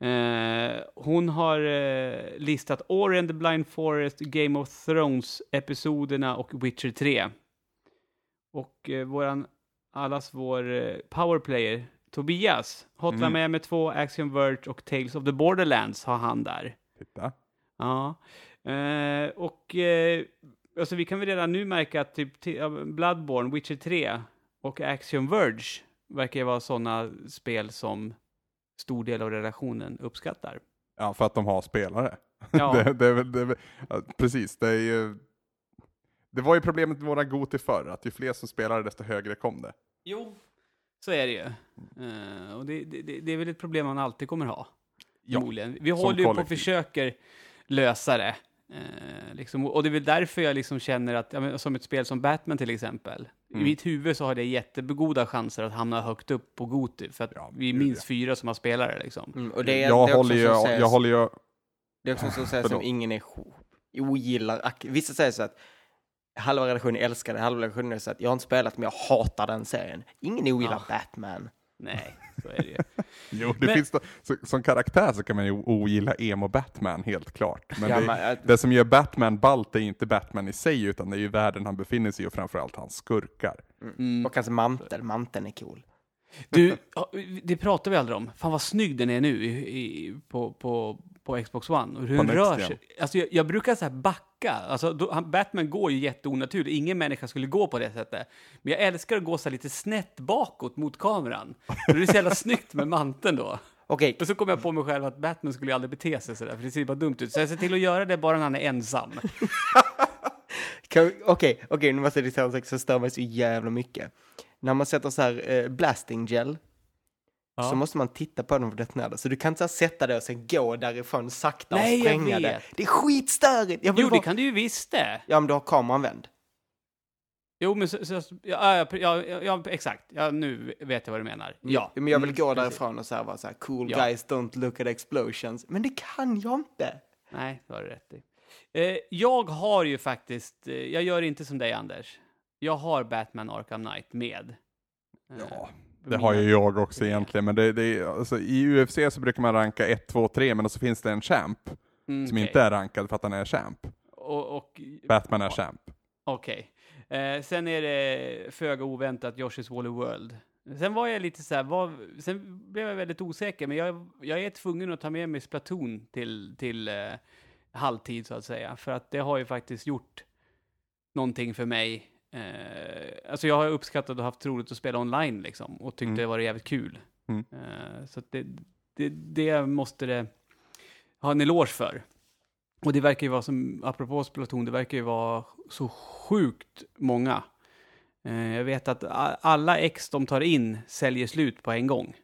Eh, hon har eh, listat Ori and the Blind Forest, Game of Thrones-episoderna och Witcher 3. Och eh, våran, allas vår eh, powerplayer, Tobias, Hotline Mm. Miami 2, Axiom Verge och Tales of the Borderlands har han där. Titta. Ja. Eh, och eh, alltså vi kan väl redan nu märka att typ Bloodborne, Witcher 3 och Axiom Verge verkar ju vara sådana spel som stor del av redaktionen uppskattar. Ja, för att de har spelare. Ja. det, det, det, precis, det är ju... Det var ju problemet med våra Goti förr, att ju fler som spelade desto högre kom det. Jo, så är det ju. Eh, och det, det, det är väl ett problem man alltid kommer ha. Ja, Förmodligen. Vi håller ju på och försöker lösa det. Eh, liksom, och det är väl därför jag liksom känner att, ja, men, som ett spel som Batman till exempel, Mm. i mitt huvud så har det jättegoda chanser att hamna högt upp på Goti, för att Ja, vi är minst fyra som har spelare liksom. Mm, och det är, jag, det är också håller ju, så att säga- jag håller ju... Det är också så att säga som ingen är ogillar. Vissa säger så att halva redaktionen älskar det, halva redaktionen säger att jag har inte spelat men jag hatar den serien. Ingen ogillar Ja. Batman. Nej, så är det ju. Jo, det Men- finns då, så, som karaktär så kan man ju ogilla emo Batman, helt klart. Men Ja, det, men, äh, det som gör Batman ballt är inte Batman i sig, utan det är ju världen han befinner sig i och framförallt hans skurkar. Mm. Och hans mantel, manteln är cool. Du, det pratar vi aldrig om. Fan vad snygg den är nu i, i, på, på, på Xbox One. Och hur På den rör sig. Alltså, jag, jag brukar så här backa. Alltså, då, han, Batman går ju jätteonaturligt. Ingen människa skulle gå på det sättet. Men jag älskar att gå så lite snett bakåt mot kameran. Det är så jävla snyggt med manteln då. Okej, Och så kom jag på mig själv att Batman skulle ju aldrig bete sig sådär, för det ser bara dumt ut. Så jag ser till att göra det bara när han är ensam. okej, okej, nu måste jag diskutera en sak som stör mig så jävla mycket. När man sätter så här eh, blasting gel Ja. så måste man titta på dem för detonera. Så du kan inte sätta det och sen gå därifrån sakta Nej, och spränga det. Det är skitstörigt! Jo, det vara... kan du ju visst det. Ja, men du har kameran vänd. Jo, men så, så, ja, ja, ja, exakt. Ja, nu vet jag vad du menar. Ja. Men jag vill Mm, gå därifrån och vara så här cool Ja. guys don't look at explosions. Men det kan jag inte. Nej, det har du rätt i. Eh, jag har ju faktiskt, eh, jag gör inte som dig Anders. Jag har Batman Arkham Knight med. Eh, Ja, Det har ju jag också egentligen, men det, det, alltså, i UFC så brukar man ranka 1, 2, 3, men så finns det en champ Mm, som okej. inte är rankad för att han är champ. Och, och, Batman är champ. Okej. Eh, sen är det föga oväntat Yoshi's Woolly World. Sen var jag lite så här, vad, sen blev jag väldigt osäker, men jag, jag är tvungen att ta med mig Splatoon till, till eh, halvtid så att säga. För att det har ju faktiskt gjort någonting för mig. Eh, alltså jag har uppskattat och haft roligt att spela online liksom och tyckt Mm. det var jävligt kul. Mm. Eh, så det, det, det måste det ha en eloge för. Och det verkar ju vara som, apropå Splatoon, det verkar ju vara så sjukt många. Eh, jag vet att alla ex de tar in säljer slut på en gång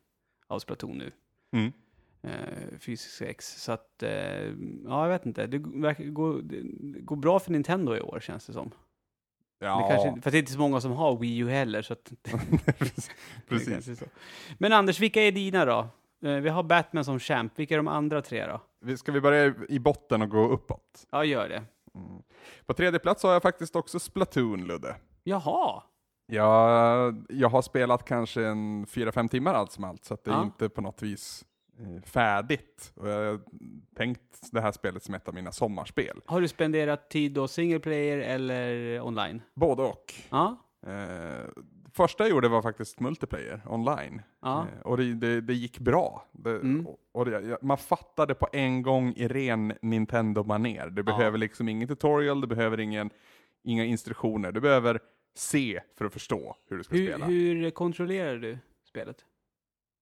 av Splatoon nu. Mm. Eh, fysiska ex. Så att, eh, ja jag vet inte. Det verkar gå, det går bra för Nintendo i år känns det som. Det Ja, kanske, för det är inte så många som har Wii U heller. Så att, det precis. så. Men Anders, vilka är dina då? Eh, vi har Batman som champ. Vilka är de andra tre då? Ska vi börja i botten och gå uppåt? Ja, gör det. Mm. På tredje plats har jag faktiskt också Splatoon, Ludde. Jaha. Jag, jag har spelat kanske en 4-5 timmar allt som allt, så det är Ja. inte på något vis färdigt. Och jag har tänkt det här spelet som ett av mina sommarspel. Har du spenderat tid då single player eller online? Både och. Ja. Eh, första jag gjorde var faktiskt multiplayer online. Ja. Eh, och det, det, det gick bra. Det, Mm. och, ja, man fattade på en gång i ren Nintendo-manér. Du behöver liksom ingen tutorial, du behöver ingen, inga instruktioner. Du behöver se för att förstå hur du ska Hur, spela. hur kontrollerar du spelet?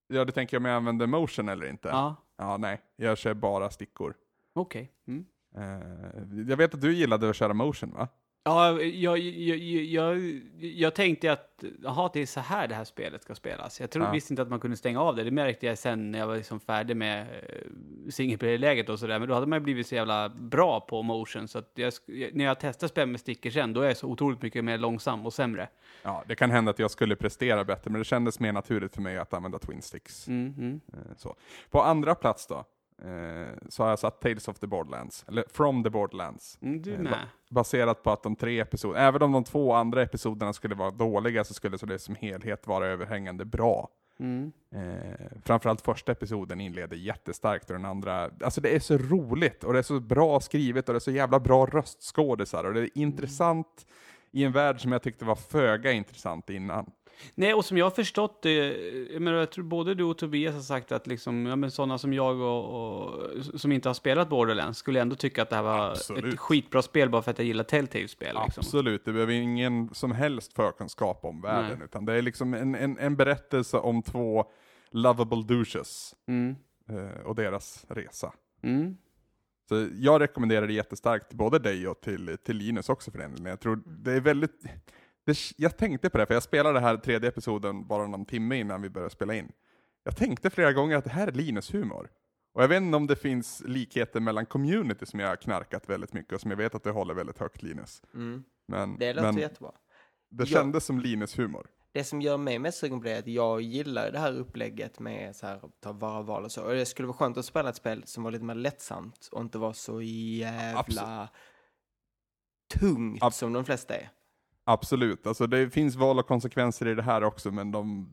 Ja, du tänker om jag använder motion eller inte? Ja, Ja, nej. Jag kör bara stickor. okej. Mm. Eh, jag vet att du gillade att köra motion, va? Ja, jag, jag, jag, jag tänkte att, jaha, det är så här det här spelet ska spelas. Jag trodde, Ja. visste inte att man kunde stänga av det. Det märkte jag sen när jag var liksom färdig med eh, single player-läget och sådär. Men då hade man ju blivit så jävla bra på motion. Så jag, när jag testar spel med stickor sen, då är jag så otroligt mycket mer långsam och sämre. Ja, det kan hända att jag skulle prestera bättre, men det kändes mer naturligt för mig att använda twin sticks. Mm, mm. Eh, Så. På andra plats då, eh, så har jag satt Tales of the Borderlands, eller From the Borderlands. Mm, du Eh, med. ba- Baserat på att de tre episoderna, även om de två andra episoderna skulle vara dåliga, så skulle så det som helhet vara överhängande bra. Mm. Eh, framförallt första episoden inleder jättestarkt och den andra, alltså det är så roligt och det är så bra skrivet och det är så jävla bra röstskådisar och det är intressant i en värld som jag tyckte var föga intressant innan. Nej, och som jag har förstått det, jag, menar, jag tror både du och Tobias har sagt att liksom, ja, men sådana som jag och, och som inte har spelat Borderlands skulle ändå tycka att det här var Absolut. ett skitbra spel bara för att jag gillar Telltale-spel. Liksom. Absolut, det behöver ingen som helst förkunskap om världen, Nej. utan det är liksom en, en, en berättelse om två lovable douches Mm. eh, och deras resa. Mm. Så jag rekommenderar det jättestarkt både dig och till, till Linus också för den. Jag tror det är väldigt... Det, jag tänkte på det, för jag spelade den här tredje episoden bara någon timme innan vi började spela in. Jag tänkte flera gånger att det här är Linus humor. Och jag vet inte om det finns likheter mellan community som jag har knarkat väldigt mycket och som jag vet att det håller väldigt högt Linus. Mm. Men Det låter men jättebra. det Ja. kändes som Linus humor. Det som gör mig mest sugen på det är att jag gillar det här upplägget med så här, ta vara val och så. Och det skulle vara skönt att spela ett spel som var lite mer lättsamt och inte var så jävla tungt Ab- som de flesta är. Absolut, alltså det finns val och konsekvenser i det här också, men de,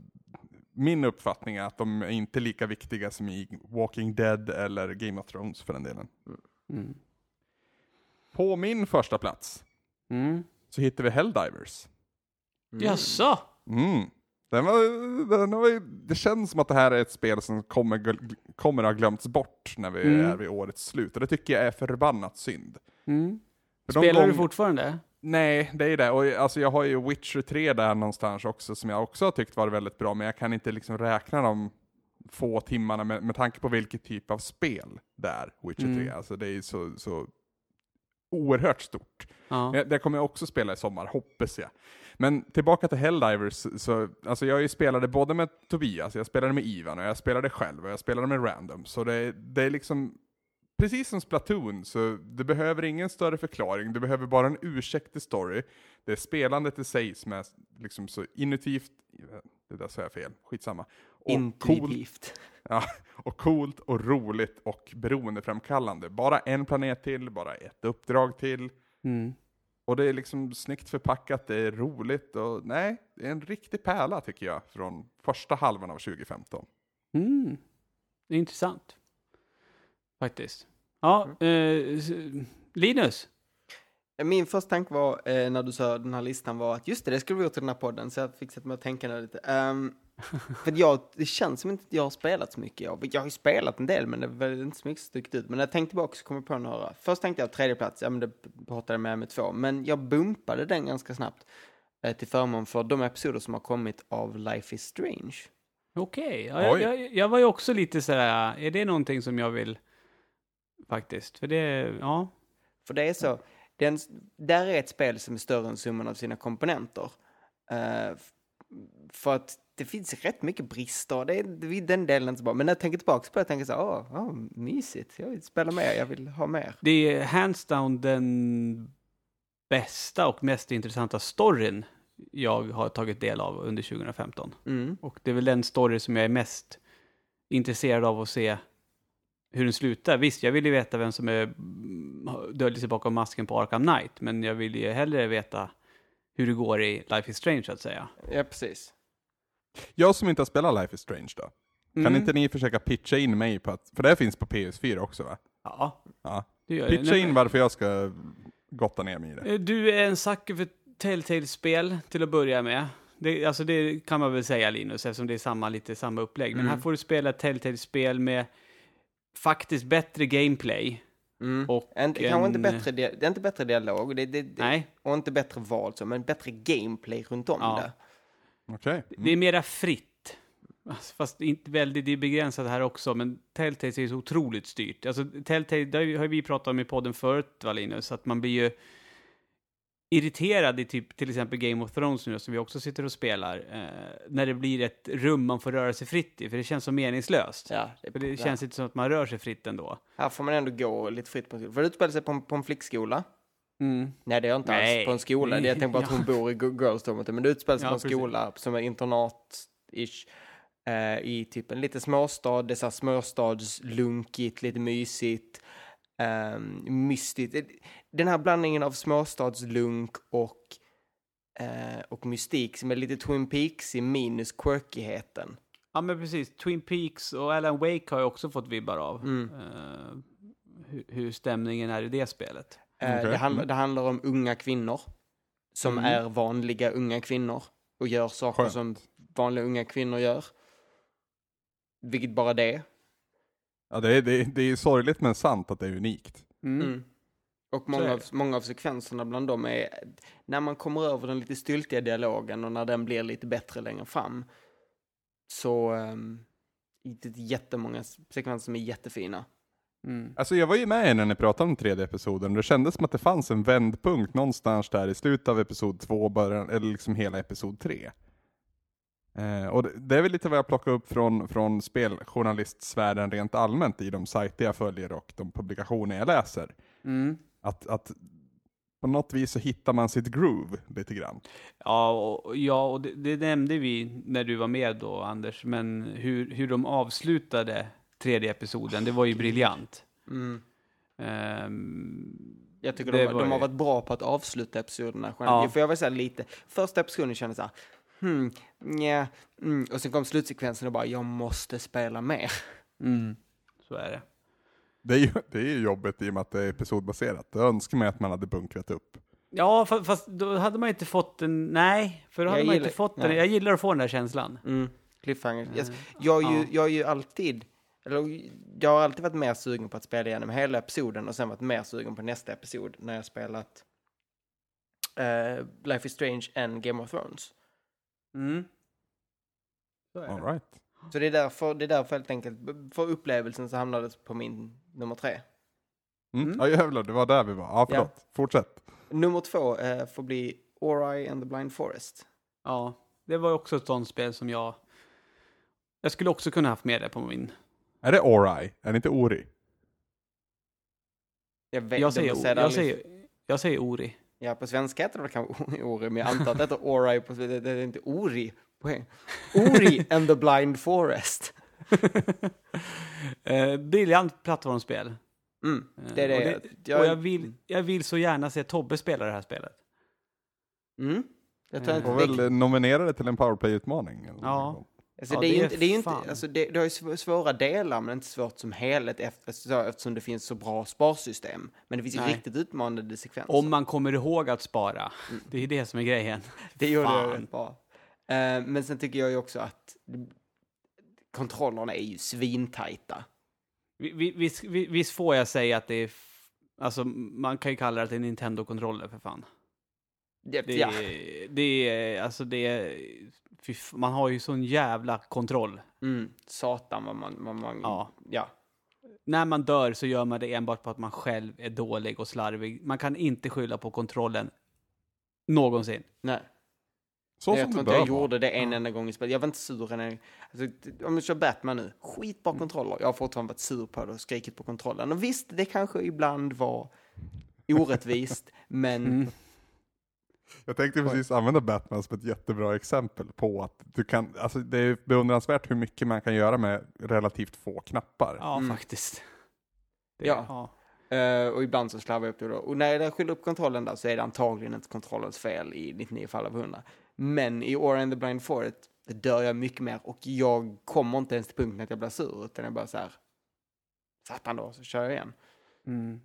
min uppfattning är att de är inte lika viktiga som i Walking Dead eller Game of Thrones för den delen. Mm. På min första plats Mm. så hittar vi Helldivers. Mm. Jaså? Mm. Den var, den var, det känns som att det här är ett spel som kommer, kommer ha glömts bort när vi Mm. är vid årets slut. Och det tycker jag är förbannat synd. Mm. För Spelar du gång- fortfarande? Nej, det är det. Och alltså, jag har ju Witcher 3 där någonstans också som jag också har tyckt var väldigt bra, men jag kan inte liksom räkna de få timmarna med, med tanke på vilket typ av spel det är, Witcher 3. Mm. Alltså det är så, så oerhört stort. Ja. Det kommer jag också spela i sommar, hoppas jag. Men tillbaka till Helldivers, så, alltså jag ju spelade både med Tobias, jag spelade med Ivan och jag spelade själv och jag spelade med Random. Så det, det är liksom, precis som Splatoon, så det behöver ingen större förklaring, det behöver bara en ursäktig story. Det är spelandet i sig som är liksom så inutivt, det där sa jag fel, skitsamma. Och coolt, Intuitivt. ja, och coolt och roligt och beroendeframkallande. Bara en planet till, bara ett uppdrag till. Mm. Och det är liksom snyggt förpackat, det är roligt och nej, det är en riktig pärla tycker jag från första halvan av 2015. Mm. Det är intressant. Faktiskt. Ja, eh, s- Linus. Min första tanke var, eh, när du sa den här listan var att just det, det skulle vi gjort i den här podden, så jag fick sätta mig och tänka där lite. Um, för att jag, det känns som inte att jag har spelat så mycket. Jag, jag har ju spelat en del, men det är väl inte så mycket som stuckit ut. Men när jag tänkte tillbaka så kom jag på några. Först tänkte jag tredje plats, ja men det pratade jag med med två. Men jag bumpade den ganska snabbt eh, till förmån för de episoder som har kommit av Life is Strange. Okej, ja, jag, jag, jag var ju också lite sådär, är det någonting som jag vill faktiskt? För det, ja. För det är så, den, där är ett spel som är större än summan av sina komponenter. F- för att det finns rätt mycket brister, det är, är den delen så bra. Men när jag tänker tillbaka på det, jag tänker så här, åh, åh, mysigt, jag vill spela mer, jag vill ha mer. Det är hands down den bästa och mest intressanta storyn jag har tagit del av under 2015. Mm. Och det är väl den story som jag är mest intresserad av att se hur den slutar. Visst, jag vill ju veta vem som är mm, döljer sig bakom masken på Arkham Knight, men jag vill ju hellre veta hur det går i Life is Strange, så att säga. Ja, precis. Jag som inte har spelat Life is Strange då, kan Mm. inte ni försöka pitcha in mig på att, för det här finns på PS4 också va? Ja, Ja. det gör det. Pitcha Nej, in varför jag ska gotta ner mig i det. Eh, Du är en sucker för Telltale-spel till att börja med. Det, alltså det kan man väl säga Linus, eftersom det är samma, lite samma upplägg. Men Mm. här får du spela ett Telltale-spel med faktiskt bättre gameplay. Mm. Och inte, kanske inte en- bättre, dia- det är inte bättre dialog, det, det, det, Nej, och inte bättre val, så, men bättre gameplay runt om Ja. det. Okej. det är mera fritt. Alltså, Fast inte väldigt, det är begränsat här också, men Telltale är så otroligt styrt. Alltså Telltale, det har vi pratat om i podden förut, va, Linus, att man blir ju irriterad i typ till exempel Game of Thrones nu som vi också sitter och spelar, eh, när det blir ett rum man får röra sig fritt i, för det känns så meningslöst. Ja, För det ja. känns inte som att man rör sig fritt ändå. Här får man ändå gå lite fritt på en skola. För det utspelar sig på en, på en flickskola. Mm. Nej, det gör inte Nej. alls på en skola. Det, jag tänker bara att hon bor i Girls Dormitory. Men det utspelar sig Ja, på en precis. skola som är internat-ish. Eh, I typ en liten småstad. Det är så här småstadslunkigt, lite mysigt. Eh, mystigt. Den här blandningen av småstadslunk och, eh, och mystik som är lite Twin Peaks i minus quirkigheten. Ja, men precis. Twin Peaks och Alan Wake har jag också fått vibbar av. Mm. Eh, hur, hur stämningen är i det spelet. Eh, Okej. det, handlar, det handlar om unga kvinnor som Mm. är vanliga unga kvinnor och gör saker Skönt. som vanliga unga kvinnor gör. Vilket bara det. Ja, det, är, det, är, det är sorgligt men sant att det är unikt. Mm. Mm. Och många av, många av sekvenserna bland dem är när man kommer över den lite styltiga dialogen och när den blir lite bättre längre fram. Så um, det är jättemånga sekvenser som är jättefina. Mm. Alltså jag var ju med när ni pratade om tredje episoden och det kändes som att det fanns en vändpunkt någonstans där i slutet av episod två, början, eller liksom hela episod tre. Eh, och det, det är väl lite vad jag plockar upp från, från speljournalistsfären rent allmänt i de sajter jag följer och de publikationer jag läser. Mm. Att, att på något vis så hittar man sitt groove lite grann. Ja, och, ja, och det, det nämnde vi när du var med då, Anders, men hur, hur de avslutade tredje episoden, det var ju briljant. Mm. Ehm, Jag tycker de, de har ju- varit bra på att avsluta episoderna. Ja. Ja. För jag var så lite, första episoden kändes så här, hmm, nja, mm. och sen kom slutsekvensen och bara, jag måste spela mer. mm, så är det. Det är ju, det är ju jobbigt i och med att det är episodbaserat. Jag önskar mig att man hade bunkrat upp. Ja, fa- fast då hade man inte fått en, nej, för då hade Jag man gillar- inte fått den. nej. Jag gillar att få den där känslan. Mm. Cliffhanger. Yes. Jag, är ju, Ja. jag är ju alltid, eller jag har alltid varit mer sugen på att spela igenom hela episoden och sen varit mer sugen på nästa episod när jag spelat eh, Life is Strange än Game of Thrones. Mm. Så är All det. right. Så det är därför, det är därför helt enkelt, för upplevelsen så hamnade det på min nummer tre. Mm. Mm. Ja jävlar, det var där vi var. Ja förlåt, fortsätt. Nummer två eh, får bli Ori and the Blind Forest. Ja, det var också ett sånt spel som jag... Jag skulle också kunna haft med det på min... Är det Ori? Är det inte Ori? Jag, vet, Jag säger, säger jag säger, jag säger Ori. Ja, på svenska heter det kanske Ori, men jag antar att det heter Ori på det, det är inte Ori. Ori and the Blind Forest. eh, briljant plattformsspel. Mm, det är Eh, det. Och, det, jag, och jag, vill, jag vill så gärna se Tobbe spela det här spelet. mm, jag tror Eh, Får det, väl nominera det till en powerplay-utmaning. eller Ja. Alltså, ja, det, är det ju är inte, det är ju inte, fan. alltså det, det har ju sv- svåra delar men inte svårt som helhet efter, så- eftersom det finns så bra sparsystem. Men det finns ju Nej. riktigt utmanande sekvenser. Om man kommer ihåg att spara. Det är det som är grejen. Det gjorde jag Fan. rätt bra. Eh, men sen tycker jag ju också att kontrollerna är ju svintajta. Vi- vi- Visst, vi- visst får jag säga att det är... Alltså, man kan ju kalla det en Nintendo-kontroller för fan. Det, Det ja. är, det är, alltså det är... Man har ju sån jävla kontroll. Mm, satan vad man... vad man Ja. ja. När man dör så gör man det enbart på att man själv är dålig och slarvig. Man kan inte skylla på kontrollen någonsin. Nej. Så jag som tror inte jag gjorde det en enda gång i spelet. Jag var inte sur en enda alltså, Om du kör Batman nu, skitbra Mm. kontroller. Jag har fortfarande varit sur på det och skrikit på kontrollen. Och visst, det kanske ibland var orättvist, men Mm. Jag tänkte precis använda Batman som ett jättebra exempel på att du kan, alltså det är beundransvärt hur mycket man kan göra med relativt få knappar. Ja, Mm. faktiskt. Det, Ja. ja. Eh, och ibland så slarvar jag upp det då. Och när jag skyller upp kontrollen där så är det antagligen inte kontrollens fel i 99 fall av 100. Men i Ori and the Blind Forest det dör jag mycket mer och jag kommer inte ens till punkten att jag blir sur utan jag bara så här. Satan då, så kör jag igen. Mm.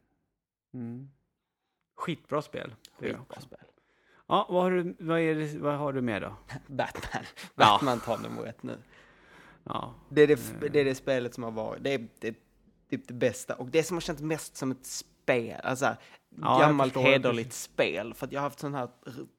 Mm. Skitbra spel. Skitbra spel. Ja, vad har du, vad är det, vad har du med då? Batman. Ja. Batman tar nummer ett nu. Ja. Det är det, det är det spelet som har varit, det är, typ det bästa. Och det som har känts mest som ett spel, alltså jag gammalt hederligt spel. För att jag har haft sån här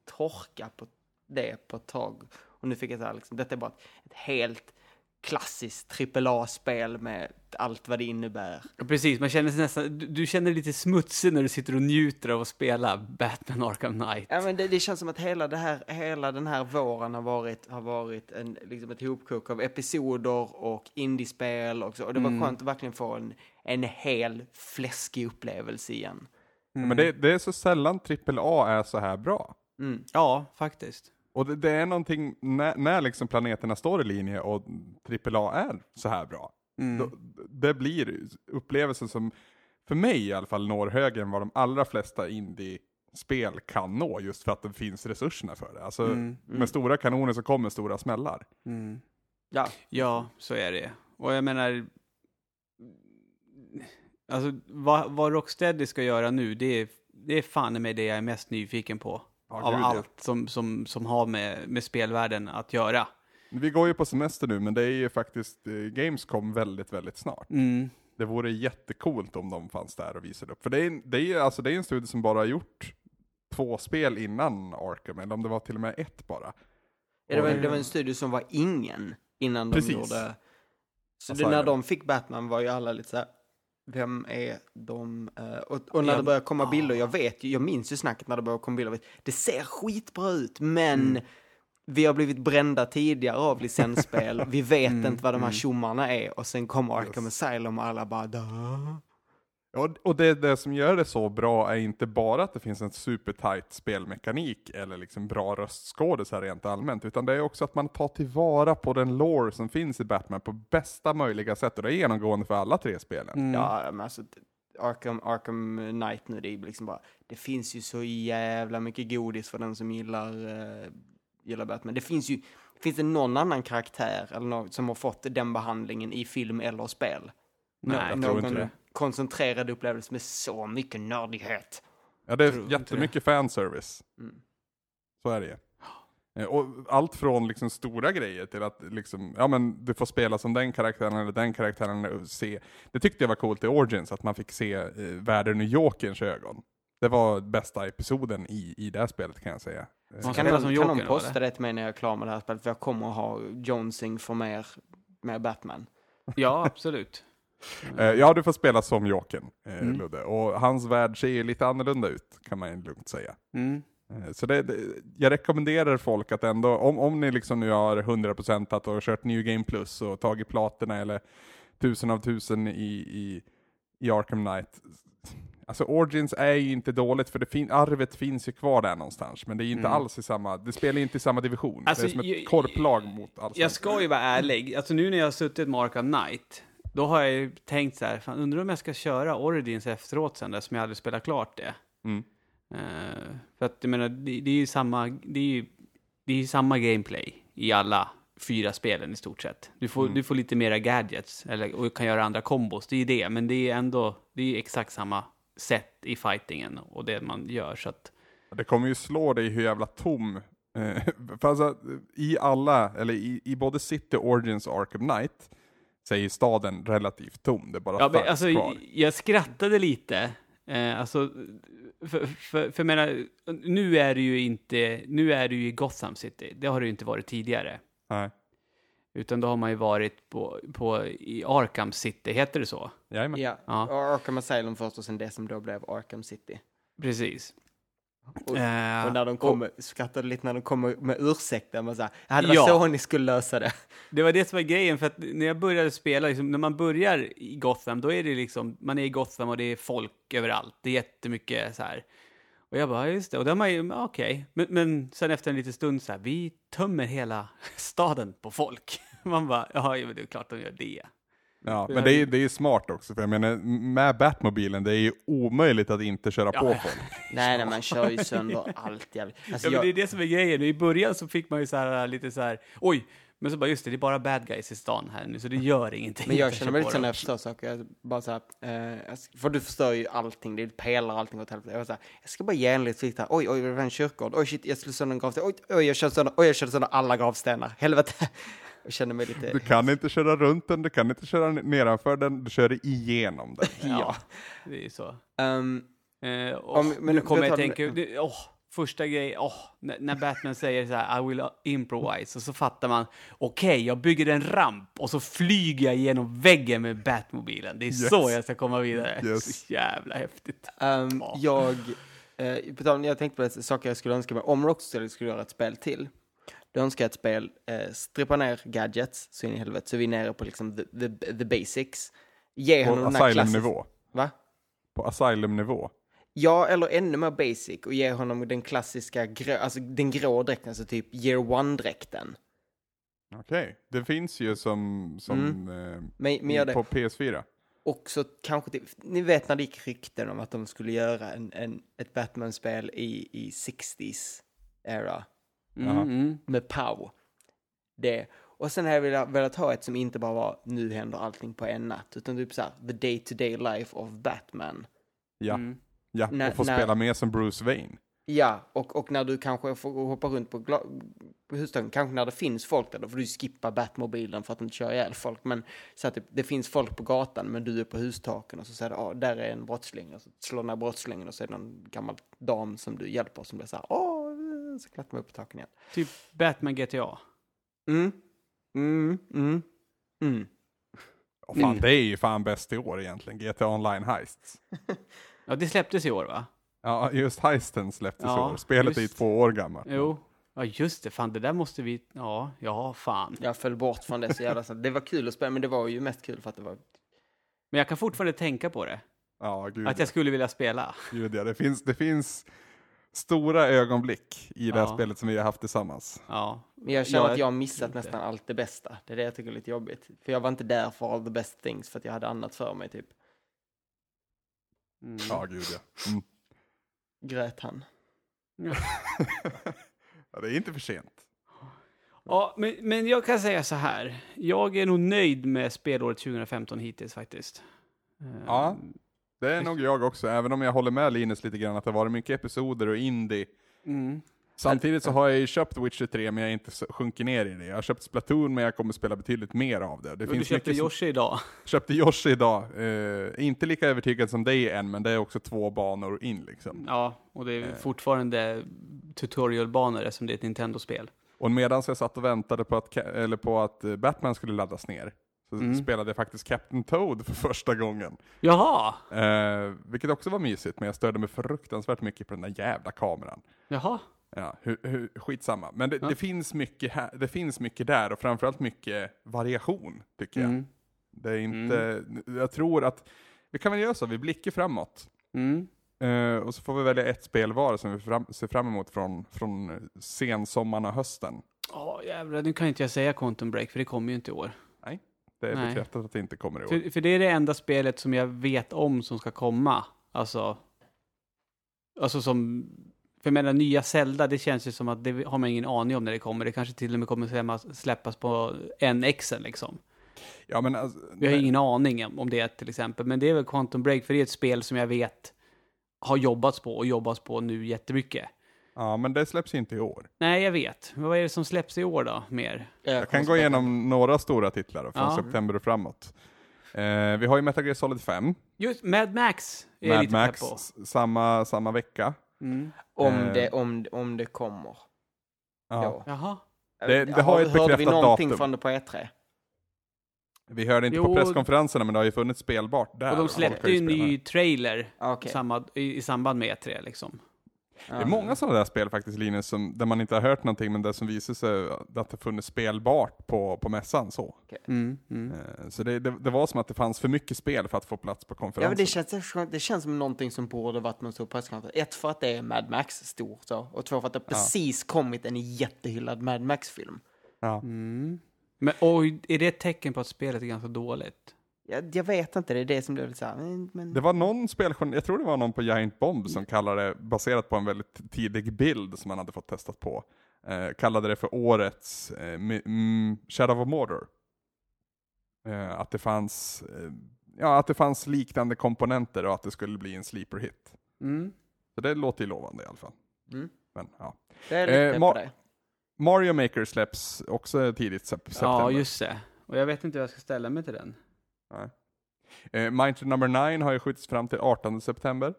torka på det på ett tag. Och nu fick jag så här, liksom, detta är bara ett, ett helt klassiskt AAA-spel med allt vad det innebär. Precis, man känner sig nästan, du, du känner dig lite smutsig när du sitter och njuter av att spela Batman Arkham Knight. Ja, men det, det känns som att hela, det här, hela den här våren har varit, har varit en, liksom ett hopkok av episoder och indiespel och så. Och det var Mm. skönt att verkligen få en, en hel fläskig upplevelse igen. Men det, det är så sällan AAA är så här bra. Mm. Ja, faktiskt. Och det, det är någonting, när, när liksom planeterna står i linje och AAA är så här bra, Mm. då, det blir upplevelsen som, för mig i alla fall, når högre än vad de allra flesta indie-spel kan nå, just för att det finns resurserna för det. Alltså, Mm. med stora kanoner så kommer stora smällar. Mm. Ja, Ja, så är det. Och jag menar, alltså vad, vad Rocksteady ska göra nu, det är, det är fan med det jag är mest nyfiken på. Ja, av gud, ja. allt som, som, som har med, med spelvärlden att göra. Vi går ju på semester nu, men det är ju faktiskt eh, Gamescom väldigt, väldigt snart. Mm. Det vore jättekult om de fanns där och visade upp. För det är, det är, alltså, det är en studie som bara har gjort två spel innan Arkham, eller om det var till och med ett bara. Ja, det, var, det var en studio som var ingen innan de Precis. gjorde... Så Alltså, det, när ja. de fick Batman var ju alla lite så här, vem är de? Eh, och, och när det började komma ah. bilder, jag vet ju, jag minns ju snacket när det började komma bilder, det ser skitbra ut, men Mm. vi har blivit brända tidigare av licensspel. Vi vet Mm, inte vad de här tjommarna är och sen kommer Arkham Asylum och alla bara Dö. Ja, och det, det som gör det så bra är inte bara att det finns en supertight spelmekanik eller liksom bra röstskådisar rent allmänt, utan det är också att man tar tillvara på den lore som finns i Batman på bästa möjliga sätt, och det är genomgående för alla tre spelen. Mm. Ja, men alltså Arkham, Arkham Knight nu, det är liksom bara, det finns ju så jävla mycket godis för den som gillar, uh, gillar Batman. Det finns ju, finns det någon annan karaktär eller något som har fått den behandlingen i film eller spel? Nej, jag tror någon inte det. Koncentrerad upplevelse med så mycket nördighet. Ja, det är jättemycket fanservice. Mm. Så är det ju. Eh, Och allt från liksom stora grejer till att liksom, ja men du får spela som den karaktären eller den karaktären och se. Det tyckte jag var coolt i Origins, att man fick se eh, världen ur Jokerns ögon. Det var bästa episoden i, i det här spelet kan jag säga. Eh, Man Kan spelar någon, som kan någon posta det till mig när jag är klar med det här spelet? För jag kommer att ha Jonesing för mer, mer Batman. Ja, absolut. Eh, Ja, du får spela som Jokern, eh, Mm. Ludde. Och hans värld ser ju lite annorlunda ut, kan man lugnt säga. Mm. Eh, Så det, det, jag rekommenderar folk att ändå, om, om ni liksom nu har 100% och kört New Game Plus och tagit platerna eller tusen av tusen i, i, i Arkham Knight. Alltså Origins är ju inte dåligt för det fin, arvet finns ju kvar där någonstans, men det är inte Mm. alls i samma, det spelar ju inte i samma division. Alltså, det är som ett korplag mot allsvenskan. Jag ska ju vara ärlig. Alltså nu när jag har suttit med Arkham Knight, då har jag ju tänkt så här, fan, undrar om jag ska köra Origins efteråt sen, eftersom jag aldrig spelat klart det. Mm. Eh, för att jag menar, det, det är ju samma, det är ju, det är samma gameplay i alla fyra spelen i stort sett. Du får, Mm. du får lite mera gadgets, eller, och kan göra andra kombos, det är ju det, men det är ändå, det är exakt samma sätt i fightingen och det man gör, så att, Det kommer ju slå dig hur jävla tom eh, för alltså, i alla, eller i, i både City, Origins och Arkham Knight, ju staden relativt tom. Det är bara Ja, men alltså, kvar. jag skrattade lite. Eh, alltså, för, för, för menar, nu är det ju inte, nu är det ju i Gotham City. Det har det ju inte varit tidigare. Nej. Utan då har man ju varit på, på i Arkham City, heter det så? Jajamän. Ja, Ja. Arkham Asylum först och sen det som då blev Arkham City. Precis. Och, Eh, och när de kommer, skrattade lite när de kommer med ursäkter, man sa, ja det var Ja. så ni skulle lösa det. Det var det som var grejen, för att när jag började spela, liksom, när man börjar i Gotham, då är det liksom, man är i Gotham och det är folk överallt. Det är jättemycket så här. Och jag bara, just det. Och då man ju, okej. Men, men sen efter en liten stund så här, vi tömmer hela staden på folk. Man bara, ja, men det är klart de gör det. Ja, men det är, det är smart också, för jag menar med Batmobilen, det är ju omöjligt att inte köra Ja, på folk. Nej, nej, man kör ju sönder allt jävligt. Alltså, Ja, men det är jag, det som är grejen. I början så fick man ju så här lite så här, oj, men så bara, just det, det är bara bad guys i stan här nu, så det gör ingenting. men jag känner mig lite jag förstör saker, jag bara så här, eh, jag för du förstör ju allting, det och allting åt helvete. Jag, var så här, jag ska bara ge en lite flikt här, oj, oj, det var en kyrkogård, oj, shit, jag slog sönder en gravsten, oj, oj, jag körde sönder, oj, jag körde sönder alla gravstenar, helvete. Jag känner mig lite, Du kan inte köra runt den, du kan inte köra nedanför den, du kör igenom den. Ja, det är ju så. Eh, åh, Om- men nu kommer jag du tänka, det, åh, första grejen, åh, när, när Batman säger så här, I will improvise, och så fattar man, okej, jag bygger en ramp och så flyger jag genom väggen med Batmobilen. Det är Yes. så jag ska komma vidare. Yes. Så jävla häftigt. Ehm, Ja. jag, eh, jag tänkte på det, saker jag skulle önska mig. Om Rocksteady skulle göra ett spel till, då önskar jag ett spel, eh, strippa ner gadgets så in i helvete, så vi är nere på liksom the, the, the basics. Ge På. Asylum-nivå. Va? På Asylum-nivå. Ja, eller ännu mer basic och ge honom den klassiska, grå, alltså den grå dräkten, alltså typ year one-dräkten. Okej, det finns ju som, som eh, Men, men på PS4. Och så kanske, det, ni vet när det gick rykten om att de skulle göra en, en, ett Batman-spel i, i 60s era. Mm, mm. med Pow. Det. Och sen har jag velat, velat ha ett som inte bara var nu händer allting på en natt, utan typ såhär the day to day life of Batman. Ja, Mm. ja. När- och få när- spela med som Bruce Wayne. Ja, och, och när du kanske får hoppa runt på, gla- på hustaken, kanske när det finns folk där, då får du skippa Batmobilen för att inte köra ihjäl folk. Men så att det, det finns folk på gatan, men du är på hustaken och så säger du, ja, där är en brottsling. Och så slår den här brottslingen och så är det någon gammal dam som du hjälper som blir så här, åh, så klättrar man upp på taken igen. Typ Batman GTA. Mm, mm, mm, mm. Och fan, Mm. det är ju fan bäst i år egentligen, GTA Online Heists. Ja, det släpptes i år va? Ja, just Heisten släpptes Ja, i år. Spelet är ju just. två år gammalt. Jo. Ja, just det. Fan, det där måste vi... Ja, ja, fan. Jag föll bort från det så jävla snabbt. Det var kul att spela, men det var ju mest kul för att det var... Men jag kan fortfarande tänka på det. Ja, gud, Att jag skulle vilja spela. gud ja. Det finns, det finns stora ögonblick i det här Ja. spelet som vi har haft tillsammans. Ja. Men jag känner Ja, att jag har missat inte. nästan allt det bästa. Det är det jag tycker är lite jobbigt. För jag var inte där för all the best things, för att jag hade annat för mig, typ. Mm. Ja, gud ja. Mm. Grät han. ja. Det är inte för sent. Ja, men, men jag kan säga så här. Jag är nog nöjd med spelåret 2015 hittills faktiskt. Ja. Det är nog jag också, även om jag håller med Linus lite grann att det har varit mycket episoder och indie. Mm. Samtidigt så har jag ju köpt Witcher 3 men jag har inte sjunkit ner i det. Jag har köpt Splatoon men jag kommer spela betydligt mer av det. det Du köpte mycket som- Yoshi idag. köpte Yoshi idag. Eh, inte lika övertygad som dig än, men det är också två banor in liksom. Ja, och det är Eh. fortfarande tutorialbanor eftersom det är ett Nintendo-spel. Och medan jag satt och väntade på att, eller på att eh, Batman skulle laddas ner, Mm. spelade jag faktiskt Captain Toad för första gången. Jaha! Eh, vilket också var mysigt, men jag störde mig fruktansvärt mycket på den där jävla kameran. Jaha. Ja, hu, hu, skitsamma. Men det, Ja. det, finns mycket här, det finns mycket där och framförallt mycket variation, tycker jag. Mm. Det är inte, jag tror att, vi kan väl göra så, vi blickar framåt. Mm. Eh, och så får vi välja ett spel var som vi fram, ser fram emot från, från sensommaren och hösten. Ja, jävlar, nu kan inte jag säga Quantum Break för det kommer ju inte i år. Det är Nej. bekräftat att det inte kommer i år. För, för det är det enda spelet som jag vet om som ska komma. Alltså, alltså som, för jag menar nya Zelda, det känns ju som att det har man ingen aning om när det kommer. Det kanske till och med kommer släppas- på NX liksom. Ja, men alltså, Vi har ingen aning om- om det till exempel. Men det är väl Quantum Break, för det är ett spel som jag vet har jobbats på och jobbas på nu jättemycket. Ja, men det släpps inte i år. Nej, jag vet. Men vad är det som släpps i år då, mer? Jag kan gå igenom några stora titlar då, från Ja. september och framåt. Eh, vi har ju Metal Gear Solid 5, Just Mad Max är jag Mad lite Max, pepp på. samma, samma vecka. Mm. Om, Eh. det, om, om det kommer. Ja. Då. Jaha. Det- det har ju ett Hörde vi bekräftat någonting datum. från det på E E3? Vi hörde inte Jo. på presskonferenserna, men det har ju funnits spelbart där. Och de släppte ju en ny trailer Ah, Okej. samma, i, i samband med E3 liksom. Ja. Det är många sådana där spel faktiskt, Linus, som, där man inte har hört någonting, men det som visar sig att det funnits spelbart på, på mässan. Så, Mm, mm. Eh, så det, det, det var som att det fanns för mycket spel för att få plats på Ja, men konferensen. det, känns, det känns som någonting som borde varit en stor presskonferens. Ett, för att det är Mad Max stor, så. och två, för att det precis kommit en jättehyllad Mad Max-film. Ja. Mm. Men och, är det ett tecken på att spelet är ganska dåligt? Jag, jag vet inte, det är det som blir lite så här, men... Det var någon speljournal, jag tror det var någon på Giant Bomb som kallade det, baserat på en väldigt tidig bild som man hade fått testat på, eh, kallade det för årets eh, mm, Shadow of Mordor. Eh, att det fanns, eh, ja att det fanns liknande komponenter och att det skulle bli en sleeper hit. Mm. Så det låter ju lovande i alla fall. Mm. Men, ja. det är lite Eh, Ma- det. Mario Maker släpps också tidigt sep- september. Ja, just det. Och jag vet inte hur jag ska ställa mig till den. Nej. Eh, Mighty Number 9 har ju skjutits fram till 18 september.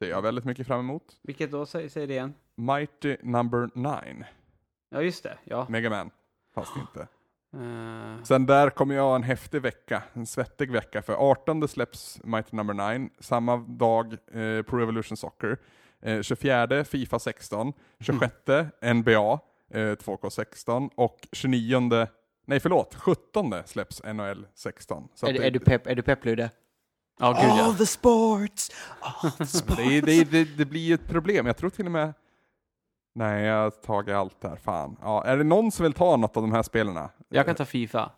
Det är jag väldigt mycket fram emot. Vilket då? Säg, säg det igen. Mighty Number 9, Ja, just det. Ja. Mega Man, fast inte. Eh, Sen där kommer jag ha en häftig vecka, en svettig vecka, för 18 släpps Mighty Number 9, samma dag eh, Pro Evolution Soccer, eh, 24 Fifa 16, 26 NBA eh, 2K16 och 29, nej förlåt, 17 släpps NHL 16. Så Är, det- är du pepp, är du pepp Ludde? ja, gud ja. the sports! All the sports! Det, det, det, det blir ju ett problem. Jag tror till och med... Nej, jag har tagit allt där. Fan. Ja, är det någon som vill ta något av de här spelarna? Jag kan ta Fifa.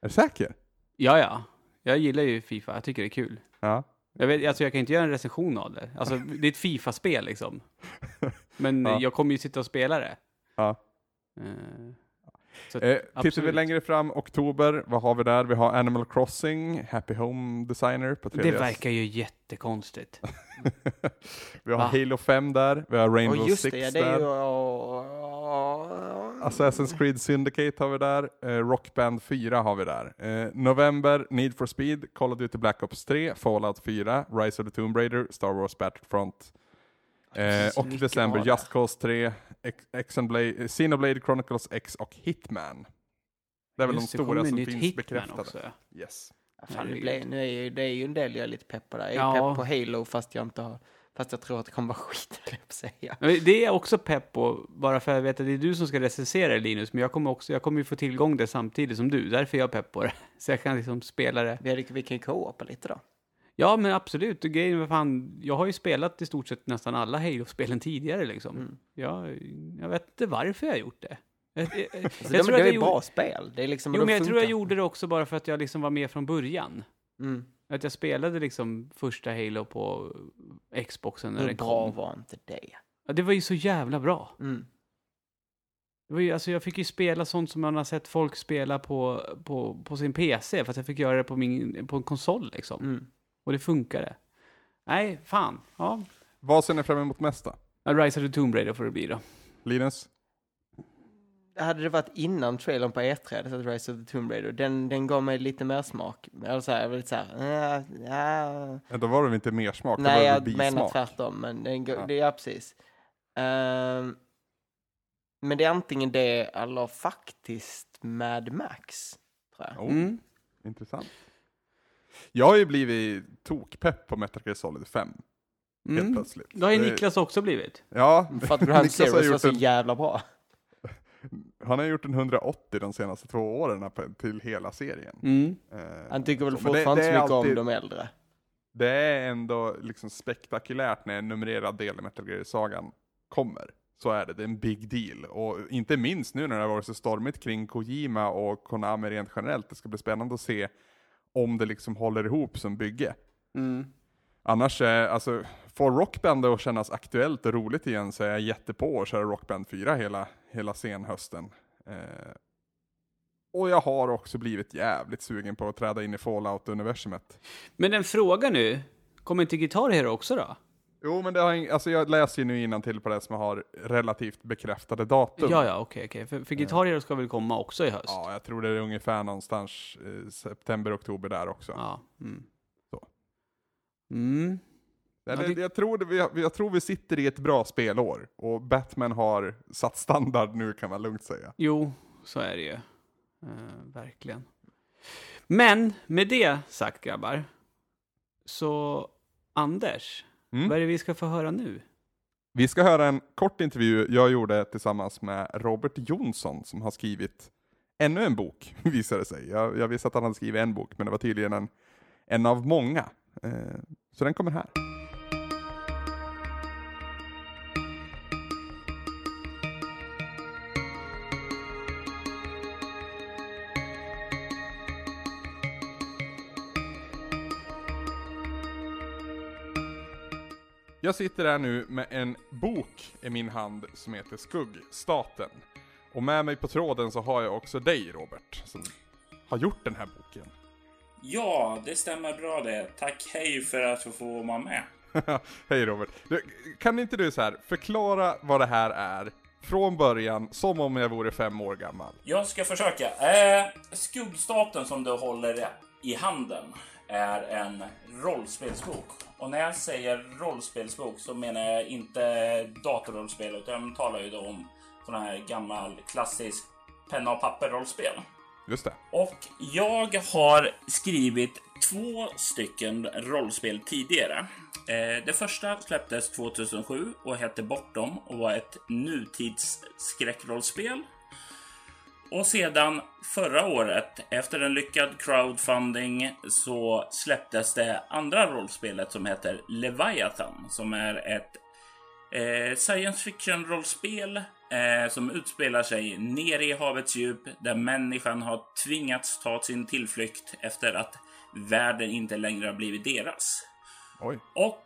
Är du säker? Ja, ja. Jag gillar ju Fifa. Jag tycker det är kul. Ja. Jag, vet, alltså jag kan inte göra en recension av det. Alltså, det är ett Fifa-spel liksom. Men Ja. jag kommer ju sitta och spela det. ja. Eh, så, Eh, tittar vi längre fram, oktober, vad har vi där? Vi har Animal Crossing, Happy Home Designer på 3DS. det verkar ju jättekonstigt. vi har Va? Halo 5 där, vi har Rainbow just Six det, ja, det är där. ju... Assassin's Creed Syndicate har vi där, eh, Rock Band 4 har vi där. Eh, november, Need for Speed, Call of Duty Black Ops 3, Fallout 4, Rise of the Tomb Raider, Star Wars Battlefront. Eh, och december. Just Cause 3, X- Xenoblade, Xenoblade Chronicles X och Hitman. Det är väl Just de stora som finns Hitman bekräftade. också. Yes. Ja, Fan, det, blev, nu är ju, det är ju en del jag är lite pepp på där. Jag är Ja. pepp på Halo fast jag inte har Fast jag tror att det kommer vara skit, att säga. Men Det är jag också pepp på, bara för att jag vet att det är du som ska recensera det, Linus, men jag kommer också, jag kommer ju få tillgång det samtidigt som du, därför är jag pepp på det. Så jag kan liksom spela det. Vi, vi kan ju co-opa lite då. Ja, men absolut. Och grejen är, fan, jag har ju spelat i stort sett nästan alla Halo-spelen tidigare liksom. Mm. Jag, jag vet inte varför jag har gjort det. Jag, jag, jag, Så det, tror det är ju bra spel. Det är liksom, jo, men jag tror jag funkar. gjorde det också bara för att jag liksom var med från början. Mm. Att jag spelade liksom första Halo på Xboxen när Hur den bra kom. var inte det? Ja, det var ju så jävla bra. Mm. Det var ju, alltså jag fick ju spela sånt som man har sett folk spela på, på, på sin PC, fast jag fick göra det på, min, på en konsol liksom. Mm. Och det funkade. Nej, fan. Ja. Vad ser ni fram emot mest då? Rise of the Tomb Raider får det bli då. Linus? Hade det varit innan trailern på E3, hade jag sett Rise of the Tomb Raider, den, den gav mig lite mer smak. Eller så här, jag var lite så här, äh, ja. Ja, Då var det väl inte mer smak, Nej, det var jag menar tvärtom, men den, Ja. det är precis. Ehm, men det är antingen det eller faktiskt Mad Max, tror jag. Oh, Mm. Intressant. Jag har ju blivit tokpepp på Metal Gear Solid 5, helt Mm. plötsligt. Det har ju Niklas också blivit. Ja, För att Ground Niklas har Zeroes var gjort så en, jävla bra. han har gjort en 180 de senaste två åren till hela serien. Mm. Eh, Han tycker väl fortfarande så mycket alltid- om de äldre. Det är ändå liksom spektakulärt när en numrerad del i Metal Gear-sagan kommer. Så är det, det är en big deal. Och inte minst nu när det har varit så stormigt kring Kojima och Konami rent generellt. Det ska bli spännande att se om det liksom håller ihop som bygge. Mm. Annars, alltså, får Rockband att kännas aktuellt och roligt igen så är jag jättepå att köra Rockband 4 hela, hela senhösten. Eh, och jag har också blivit jävligt sugen på att träda in i Fallout-universumet. Men en fråga nu. Kommer inte Guitar Hero också då? Jo, men det har, ing- alltså jag läser ju nu till på det som har relativt bekräftade datum. Ja, ja, okej, okej. För, för Guitar Hero ska väl komma också i höst? Ja, jag tror det är ungefär någonstans eh, september, oktober där också. Ja. Mm. Så. Mm. Eller, Ja, det- jag, tror det, vi- jag tror vi sitter i ett bra spelår. Och Batman har satt standard nu kan man lugnt säga. Jo, så är det ju. Eh, verkligen. Men med det sagt grabbar, så Anders, Mm. vad är det vi ska få höra nu? Vi ska höra en kort intervju jag gjorde tillsammans med Robert Jonsson som har skrivit ännu en bok, visade det sig. Jag, jag visste att han hade skrivit en bok, men det var tydligen en, en av många. Eh, så den kommer här. Jag sitter här nu med en bok i min hand som heter Skuggstaten. Och med mig på tråden så har jag också dig Robert, som har gjort den här boken. Ja, det stämmer bra det. Tack hej för att jag får vara med. Hej Robert. Du, kan inte du så här förklara vad det här är från början, som om jag vore fem år gammal? Jag ska försöka. Eh, skuggstaten som du håller i handen är en rollspelsbok. Och när jag säger rollspelsbok så menar jag inte datorrollspel utan jag talar ju då om sån här gammal klassisk penna och papper-rollspel. Just det. Och jag har skrivit två stycken rollspel tidigare. Eh, det första släpptes 2007 och hette Bortom och var ett nutidsskräckrollspel. Och sedan förra året, efter en lyckad crowdfunding, så släpptes det andra rollspelet som heter Leviathan, som är ett eh, science fiction-rollspel eh, som utspelar sig nere i havets djup där människan har tvingats ta sin tillflykt efter att världen inte längre har blivit deras. Oj. Och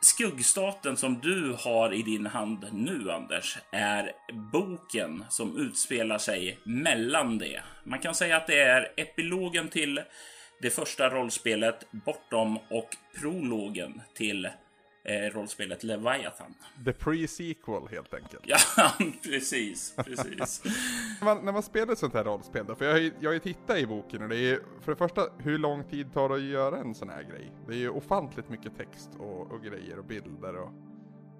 skuggstaten som du har i din hand nu, Anders, är boken som utspelar sig mellan det. Man kan säga att det är epilogen till det första rollspelet Bortom och prologen till rollspelet Leviathan. The pre-sequel helt enkelt. Ja, precis, precis. När man, när man spelar ett sånt här rollspel då, för jag har ju, jag har ju tittat i boken och det är ju, för det första, hur lång tid tar det att göra en sån här grej? Det är ju ofantligt mycket text och, och grejer och bilder och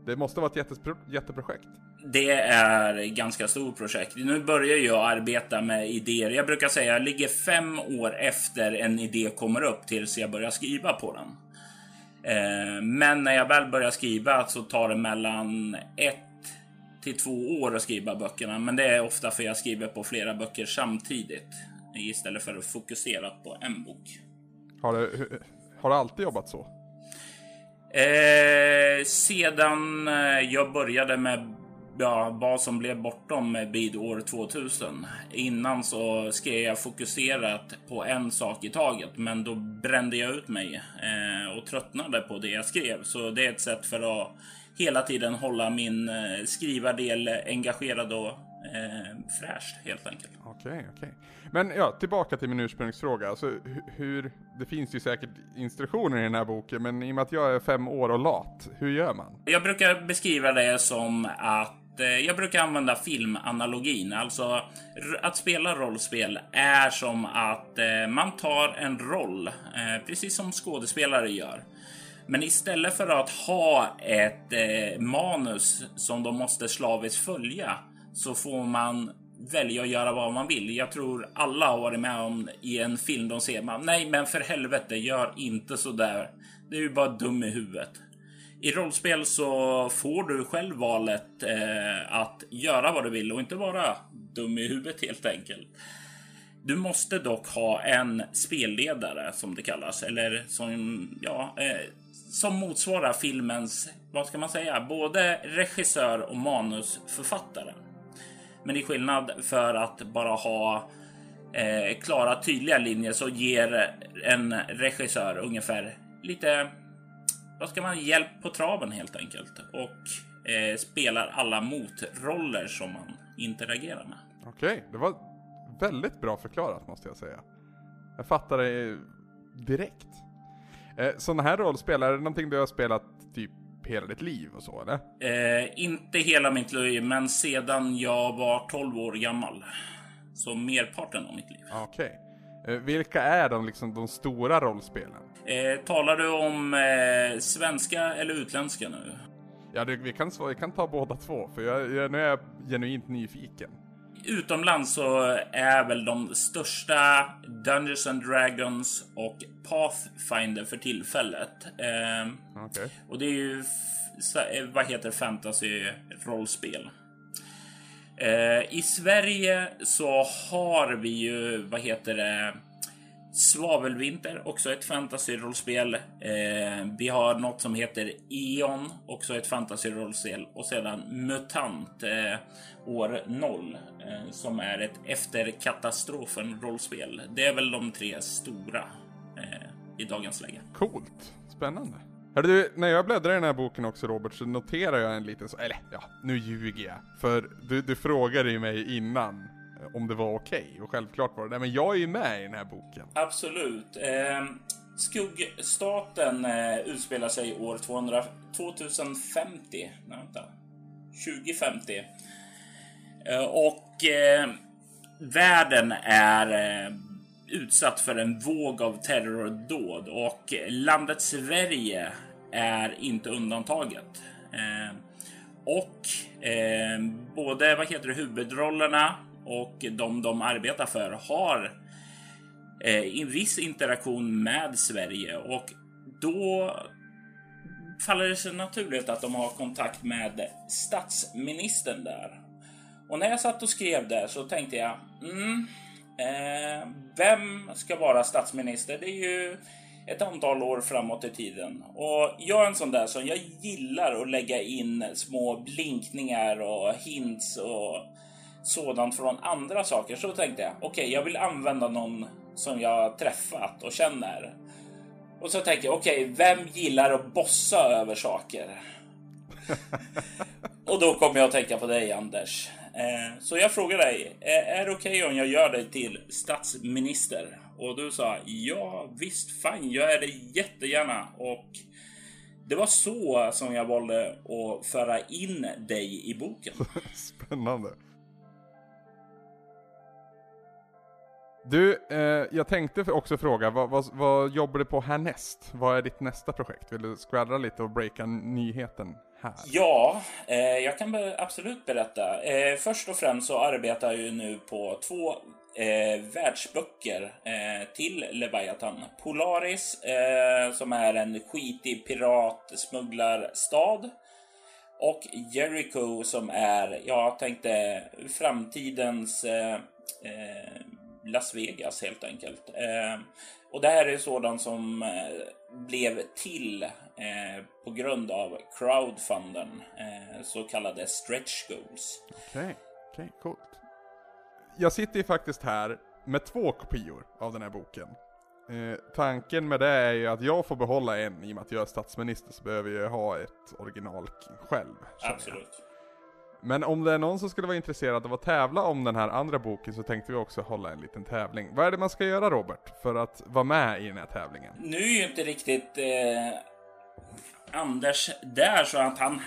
det måste vara ett jättespro, jätteprojekt. Det är ett ganska stort projekt. Nu börjar jag arbeta med idéer. Jag brukar säga jag ligger fem år efter en idé kommer upp tills jag börjar skriva på den. Eh, men när jag väl börjar skriva så tar det mellan ett till två år att skriva böckerna. Men det är ofta för jag skriver på flera böcker samtidigt istället för att fokusera på en bok. Har du, har du alltid jobbat så? Eh, sedan jag började med ja, vad som blev bortom vid år 2000. Innan så skrev jag fokuserat på en sak i taget, men då brände jag ut mig eh, och tröttnade på det jag skrev. Så det är ett sätt för att hela tiden hålla min eh, skrivardel engagerad och eh, fräscht helt enkelt. Okej, okej. Men ja, tillbaka till min ursprungsfråga. Alltså, hu- hur, det finns ju säkert instruktioner i den här boken, men i och med att jag är fem år och lat, hur gör man? Jag brukar beskriva det som att eh, jag brukar använda filmanalogin. Alltså att spela rollspel är som att eh, man tar en roll, eh, precis som skådespelare gör. Men istället för att ha ett eh, manus som de måste slaviskt följa så får man välja att göra vad man vill. Jag tror alla har varit med om i en film de ser man. Nej, men för helvete, gör inte så där. Det är ju bara dum i huvudet. I rollspel så får du själv valet eh, att göra vad du vill och inte vara dum i huvudet helt enkelt. Du måste dock ha en spelledare som det kallas, eller som, ja, eh, som motsvarar filmens, vad ska man säga, både regissör och manusförfattare. Men i skillnad för att bara ha eh, klara tydliga linjer så ger en regissör ungefär lite vad ska man hjälp på traven helt enkelt och eh, spelar alla motroller som man interagerar med. Okej, det var väldigt bra förklarat måste jag säga. Jag fattar det direkt. Eh, sådana här rollspel, är det någonting du har spelat typ hela ditt liv och så eller? Eh, inte hela mitt liv, men sedan jag var 12 år gammal. Så merparten av mitt liv. Okej. Eh, vilka är de, liksom, de stora rollspelen? Eh, talar du om eh, svenska eller utländska nu? Ja, det, vi, kan, vi kan ta båda två, för jag, jag, nu är jag genuint nyfiken. Utomlands så är väl de största Dungeons and Dragons och Pathfinder för tillfället. Eh, Okej. Och det är ju, eh, vad heter fantasy-rollspel. Eh, I Sverige så har vi ju, vad heter det, Svavelvinter, också ett fantasyrollspel. Eh, vi har något som heter Eon, också ett fantasyrollspel. Och sedan Mutant, eh, år 0, eh, som är ett efter katastrofen-rollspel. Det är väl de tre stora eh, i dagens läge. Coolt. Spännande. Hörru du, när jag bläddrar i den här boken också Robert, så noterar jag en liten så, eller ja, nu ljuger jag. För du, du frågade ju mig innan Eh, om det var okej, och självklart var det det. Men jag är ju med i den här boken. Absolut. Eh, skuggstaten eh, utspelar sig år 200, 2050. Nej, vänta. 2050. Eh, och eh, världen är eh, utsatt för en våg av terrordåd och landet Sverige är inte undantaget. Eh, och eh, både vad heter det, huvudrollerna och de de arbetar för har eh, en viss interaktion med Sverige och då faller det sig naturligt att de har kontakt med statsministern där. Och när jag satt och skrev det så tänkte jag, mm, eh, vem ska vara statsminister? Det är ju ett antal år framåt i tiden. Och jag är en sån där som jag gillar att lägga in små blinkningar och hints och sådant från andra saker. Så tänkte jag, okej, jag vill använda någon som jag träffat och känner. Och så tänkte jag, okej, vem gillar att bossa över saker? och då kom jag att tänka på dig, Anders. Eh, så jag frågar dig, eh, är det okej om jag gör dig till statsminister? Och du sa, ja visst, fan, jag är det jättegärna. Och det var så som jag valde att föra in dig i boken. Spännande. Du, eh, jag tänkte också fråga, vad, vad, vad jobbar du på härnäst? Vad är ditt nästa projekt? Vill du skvallra lite och breaka nyheten här? Ja, eh, jag kan absolut berätta. Eh, först och främst så arbetar jag ju nu på två eh, världsböcker eh, till Leviathan. Polaris, eh, som är en skitig piratsmugglarstad. Och Jericho som är, jag tänkte, framtidens eh, eh, Las Vegas helt enkelt. Eh, och det här är sådant som eh, blev till eh, på grund av crowdfunden, eh, så kallade stretch goals. Okej, okej, coolt. Jag sitter ju faktiskt här med två kopior av den här boken. Tanken med det är ju att jag får behålla en, i och med att jag är statsminister så behöver jag ha ett original själv. känner jag. Men om det är någon som skulle vara intresserad av att tävla om den här andra boken så tänkte vi också hålla en liten tävling. Vad är det man ska göra Robert, för att vara med i den här tävlingen? Nu är ju inte riktigt eh, Anders där så att han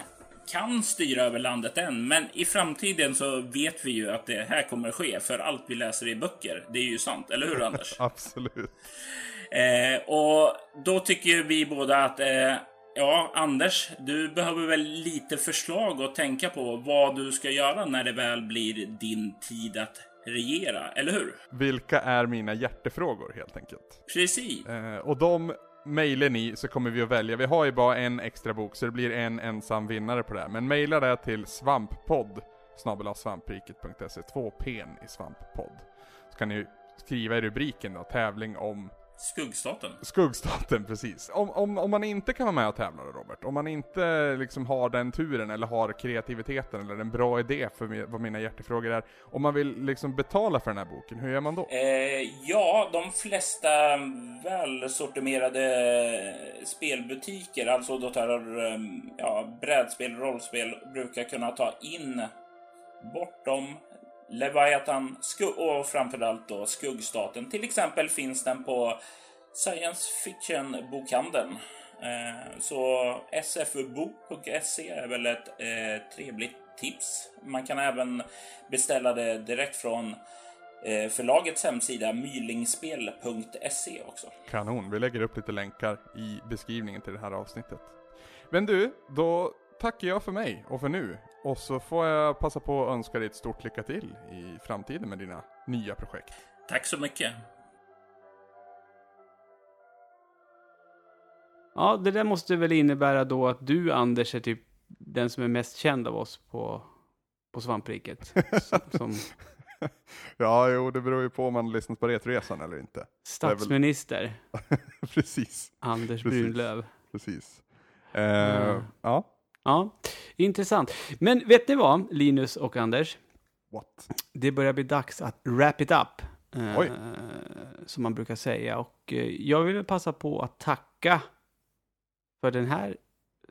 kan styra över landet än. Men i framtiden så vet vi ju att det här kommer ske för allt vi läser i böcker. Det är ju sant, eller hur Anders? Absolut. Eh, och då tycker vi båda att eh, ja, Anders, du behöver väl lite förslag att tänka på vad du ska göra när det väl blir din tid att regera, eller hur? Vilka är mina hjärtefrågor helt enkelt? Precis. Eh, och de mejlar ni så kommer vi att välja. Vi har ju bara en extra bok så det blir en ensam vinnare på det här. Men mejla det till svamppodd svampriket.se 2 p i svamppodd. Så kan ni skriva i rubriken då, tävling om Skuggstaten. Skuggstaten, precis. Om, om, om man inte kan vara med och tävla då Robert, om man inte liksom har den turen eller har kreativiteten eller en bra idé för mi- vad mina hjärtefrågor är. Om man vill liksom betala för den här boken, hur gör man då? Eh, ja, de flesta välsortimerade spelbutiker, alltså då tar eh, ja, brädspel, rollspel, brukar kunna ta in bortom Leviathan och framförallt då Skuggstaten. Till exempel finns den på Science Fiction-bokhandeln. Eh, så sfbok.se är väl ett eh, trevligt tips. Man kan även beställa det direkt från eh, förlagets hemsida mylingspel.se också. Kanon, vi lägger upp lite länkar i beskrivningen till det här avsnittet. Men du, då tackar jag för mig och för nu. Och så får jag passa på att önska dig ett stort lycka till i framtiden med dina nya projekt. Tack så mycket. Ja, det där måste väl innebära då att du, Anders, är typ den som är mest känd av oss på, på svampriket. Som, som Ja, jo, det beror ju på om man lyssnat på Retresan eller inte. statsminister, precis, Anders Precis. Brunlöv. precis. Eh, Mm. Ja, Ja, intressant. Men vet ni vad, Linus och Anders? what? Det börjar bli dags att wrap it up. eh, som man brukar säga. Och eh, jag vill passa på att tacka för den här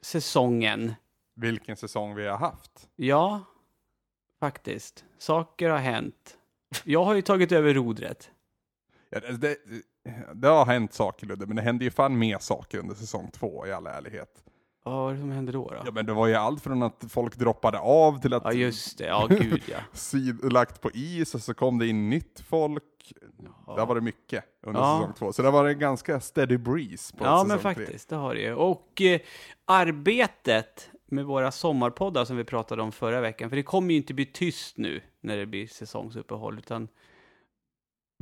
säsongen. Vilken säsong vi har haft. Ja, faktiskt. Saker har hänt. Jag har ju tagit över rodret. Ja, det, det, det har hänt saker Ludde, men det hände ju fan mer saker under säsong två i all ärlighet. Ja, vad är det som händer då? då? Ja men det var ju allt från att folk droppade av till att Ja, just det. Ja, gud ja. sid, lagt på is och så kom det in nytt folk. Där var det mycket under Ja. säsong två. Så det var en ganska steady breeze på Ja, men tre. faktiskt, det har det ju. Och eh, arbetet med våra sommarpoddar som vi pratade om förra veckan, för det kommer ju inte bli tyst nu när det blir säsongsuppehåll, utan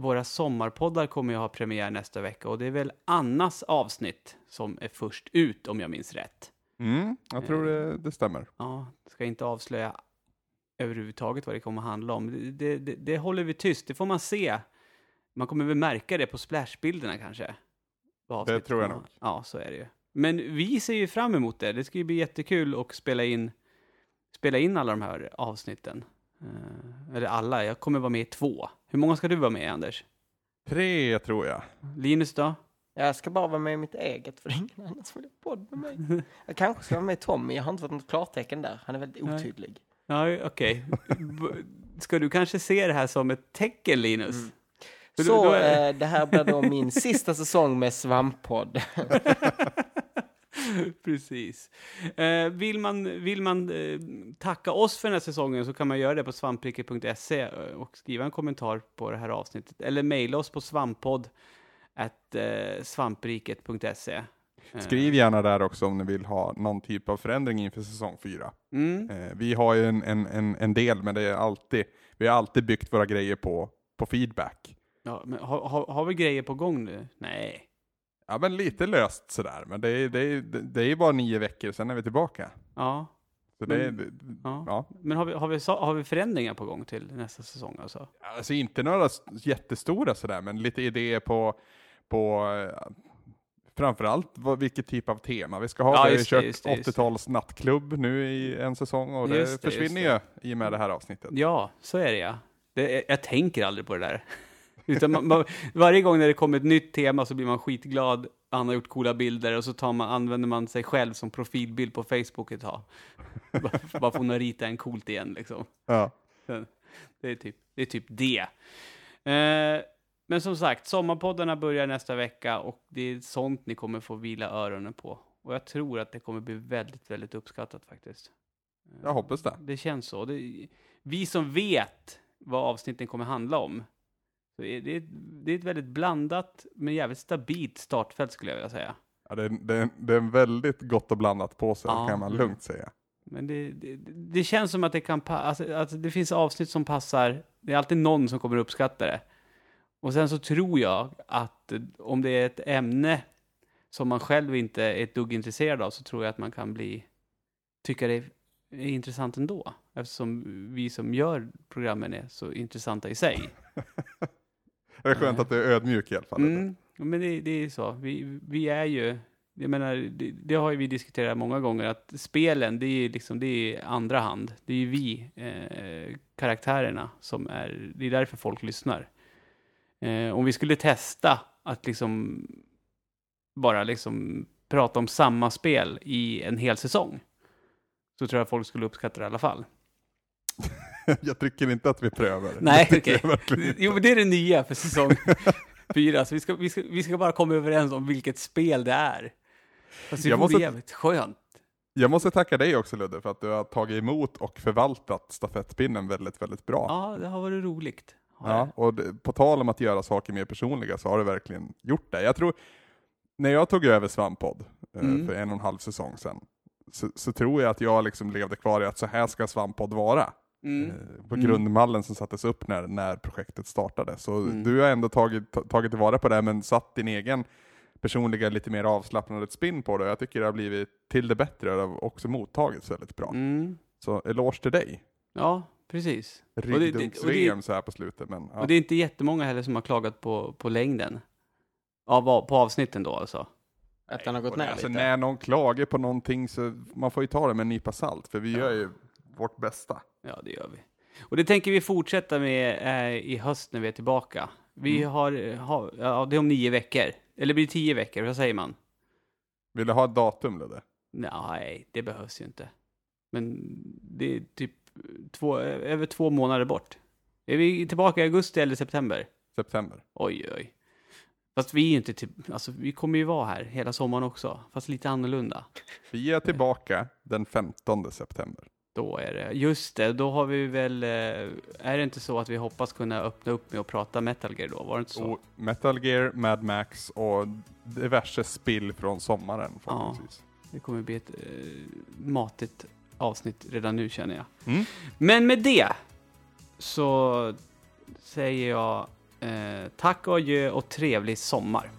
våra sommarpoddar kommer ju ha premiär nästa vecka och det är väl Annas avsnitt som är först ut, om jag minns rätt. Mm, jag tror det, det stämmer. Ja, ska inte avslöja överhuvudtaget vad det kommer handla om. Det, det, det, det håller vi tyst, det får man se. Man kommer väl märka det på splashbilderna kanske. Avsnittet tror jag nog. Ja, så är det ju. Men vi ser ju fram emot det. Det ska ju bli jättekul att spela in, spela in alla de här avsnitten. Eh, eller alla, jag kommer vara med i två. Hur många ska du vara med i, Anders? Tre tror jag. Linus då? Jag ska bara vara med i mitt eget, för det är ingen annan som vill ha podd med mig. Jag kanske ska vara med Tommy, jag har inte fått något klartecken där. Han är väldigt Nej. otydlig. Ja, okej. B- Ska du kanske se det här som ett tecken, Linus? För då- Så då är- eh, det här blir då min sista säsong med Svamppodd. Precis. Eh, vill man, vill man eh, tacka oss för den här säsongen så kan man göra det på svampriket.se eh, och skriva en kommentar på det här avsnittet. Eller mejla oss på svamppodd eh, svampriket.se. Eh, Skriv gärna där också om ni vill ha någon typ av förändring inför säsong fyra. Mm, Eh, vi har ju en, en, en, en del, men det är alltid, vi har alltid byggt våra grejer på, på feedback. Ja, men har, har, har vi grejer på gång nu? Nej. Ja, men lite löst sådär. Men det är, det är, det är ju bara nio veckor, sen är vi tillbaka. Ja. Så det Men- Ja. ja. Men har vi, har, vi, har vi förändringar på gång till nästa säsong alltså? Alltså inte några jättestora sådär, men lite idéer på, på eh, framförallt vad, vilket typ av tema vi ska ha. Ja, vi har ju det, kört just det, just det. 80-tals nattklubb nu i en säsong och det Just det, försvinner ju i och med det här avsnittet. Ja, så är det ja. Det, jag tänker aldrig på det där. Utan man, man, varje gång när det kommer ett nytt tema så blir man skitglad. Han har gjort coola bilder och så tar man, använder man sig själv som profilbild på Facebook ett tag. bara, bara för att rita en coolt igen liksom. Ja. Det är typ det. Är typ det. Eh, men som sagt, sommarpoddarna börjar nästa vecka och det är sånt ni kommer få vila öronen på. Och jag tror att det kommer bli väldigt, väldigt uppskattat faktiskt. Jag hoppas det. Det känns så. Det, vi som vet vad avsnitten kommer handla om. Så är det, det är ett väldigt blandat men jävligt stabilt startfält skulle jag vilja säga. Ja, det, är, det, är, det är en väldigt gott och blandat på sig, Ja. kan man lugnt säga. Men det, det, det känns som att det kan alltså, alltså, det finns avsnitt som passar. Det är alltid någon som kommer uppskatta det. Och sen så tror jag att eh, om det är ett ämne som man själv inte är ett dugg intresserad av så tror jag att man kan bli tycka det är intressant ändå. Eftersom vi som gör programmen är så intressanta i sig. Det är skönt att du är ödmjuk i alla fall. Mm, men det, det är så. Vi, vi är ju, jag menar, det, det har ju vi diskuterat många gånger, att spelen, det är liksom, det är andra hand. Det är ju vi, eh, karaktärerna, som är, det är därför folk lyssnar. Eh, om vi skulle testa att liksom bara liksom prata om samma spel i en hel säsong, så tror jag folk skulle uppskatta det i alla fall. Jag tycker inte att vi prövar. Nej, okej. inte. Jo, men det är det nya för säsong fyra. Så vi ska, vi, ska, vi ska bara komma överens om vilket spel det är. Fast det Jag vore måste- jävligt skönt. Jag måste tacka dig också Ludde för att du har tagit emot och förvaltat stafettpinnen väldigt, väldigt bra. Ja, det har varit roligt. Har Ja, och det, på tal om att göra saker mer personliga så har du verkligen gjort det. Jag tror, när jag tog över Svamppodd eh, Mm. för en och en halv säsong sedan, så, så tror jag att jag liksom levde kvar i att så här ska Svamppodd vara. Mm. Eh, På Mm. grundmallen som sattes upp när, när projektet startade. Så Mm. du har ändå tagit, ta- tagit tillvara på det, men satt din egen personliga, lite mer avslappnade spin på det. Jag tycker det har blivit till det bättre och det har också mottagits väldigt bra. Mm. Så eloge till dig. Ja, precis. Ryggdunks-VM så här på slutet. Men, ja. Och det är inte jättemånga heller som har klagat på, på längden. Av, på avsnitten då alltså. Att den har gått ner alltså, lite. när någon klagar på någonting så man får ju ta det med en nypa salt, för vi gör ju vårt bästa. Ja, det gör vi. Och det tänker vi fortsätta med eh, i höst när vi är tillbaka. Vi Mm. har, har, ja, det är om nio veckor. Eller blir det tio veckor? Vad säger man? Vill du ha ett datum Ludde? Nej, det behövs ju inte. Men det är typ två, över två månader bort. Är vi tillbaka i augusti eller september? September. Oj, oj. Fast vi är ju inte typ, alltså vi kommer ju vara här hela sommaren också. Fast lite annorlunda. Vi är tillbaka den 15 september. Då är det, just det, då har vi väl, eh, är det inte så att vi hoppas kunna öppna upp med att prata Metal Gear då? Var det inte så? Och Metal Gear, Mad Max och diverse spill från sommaren förhoppningsvis. Det kommer bli ett eh, matigt avsnitt redan nu känner jag. Mm. Men med det så säger jag eh, tack och adjö och trevlig sommar.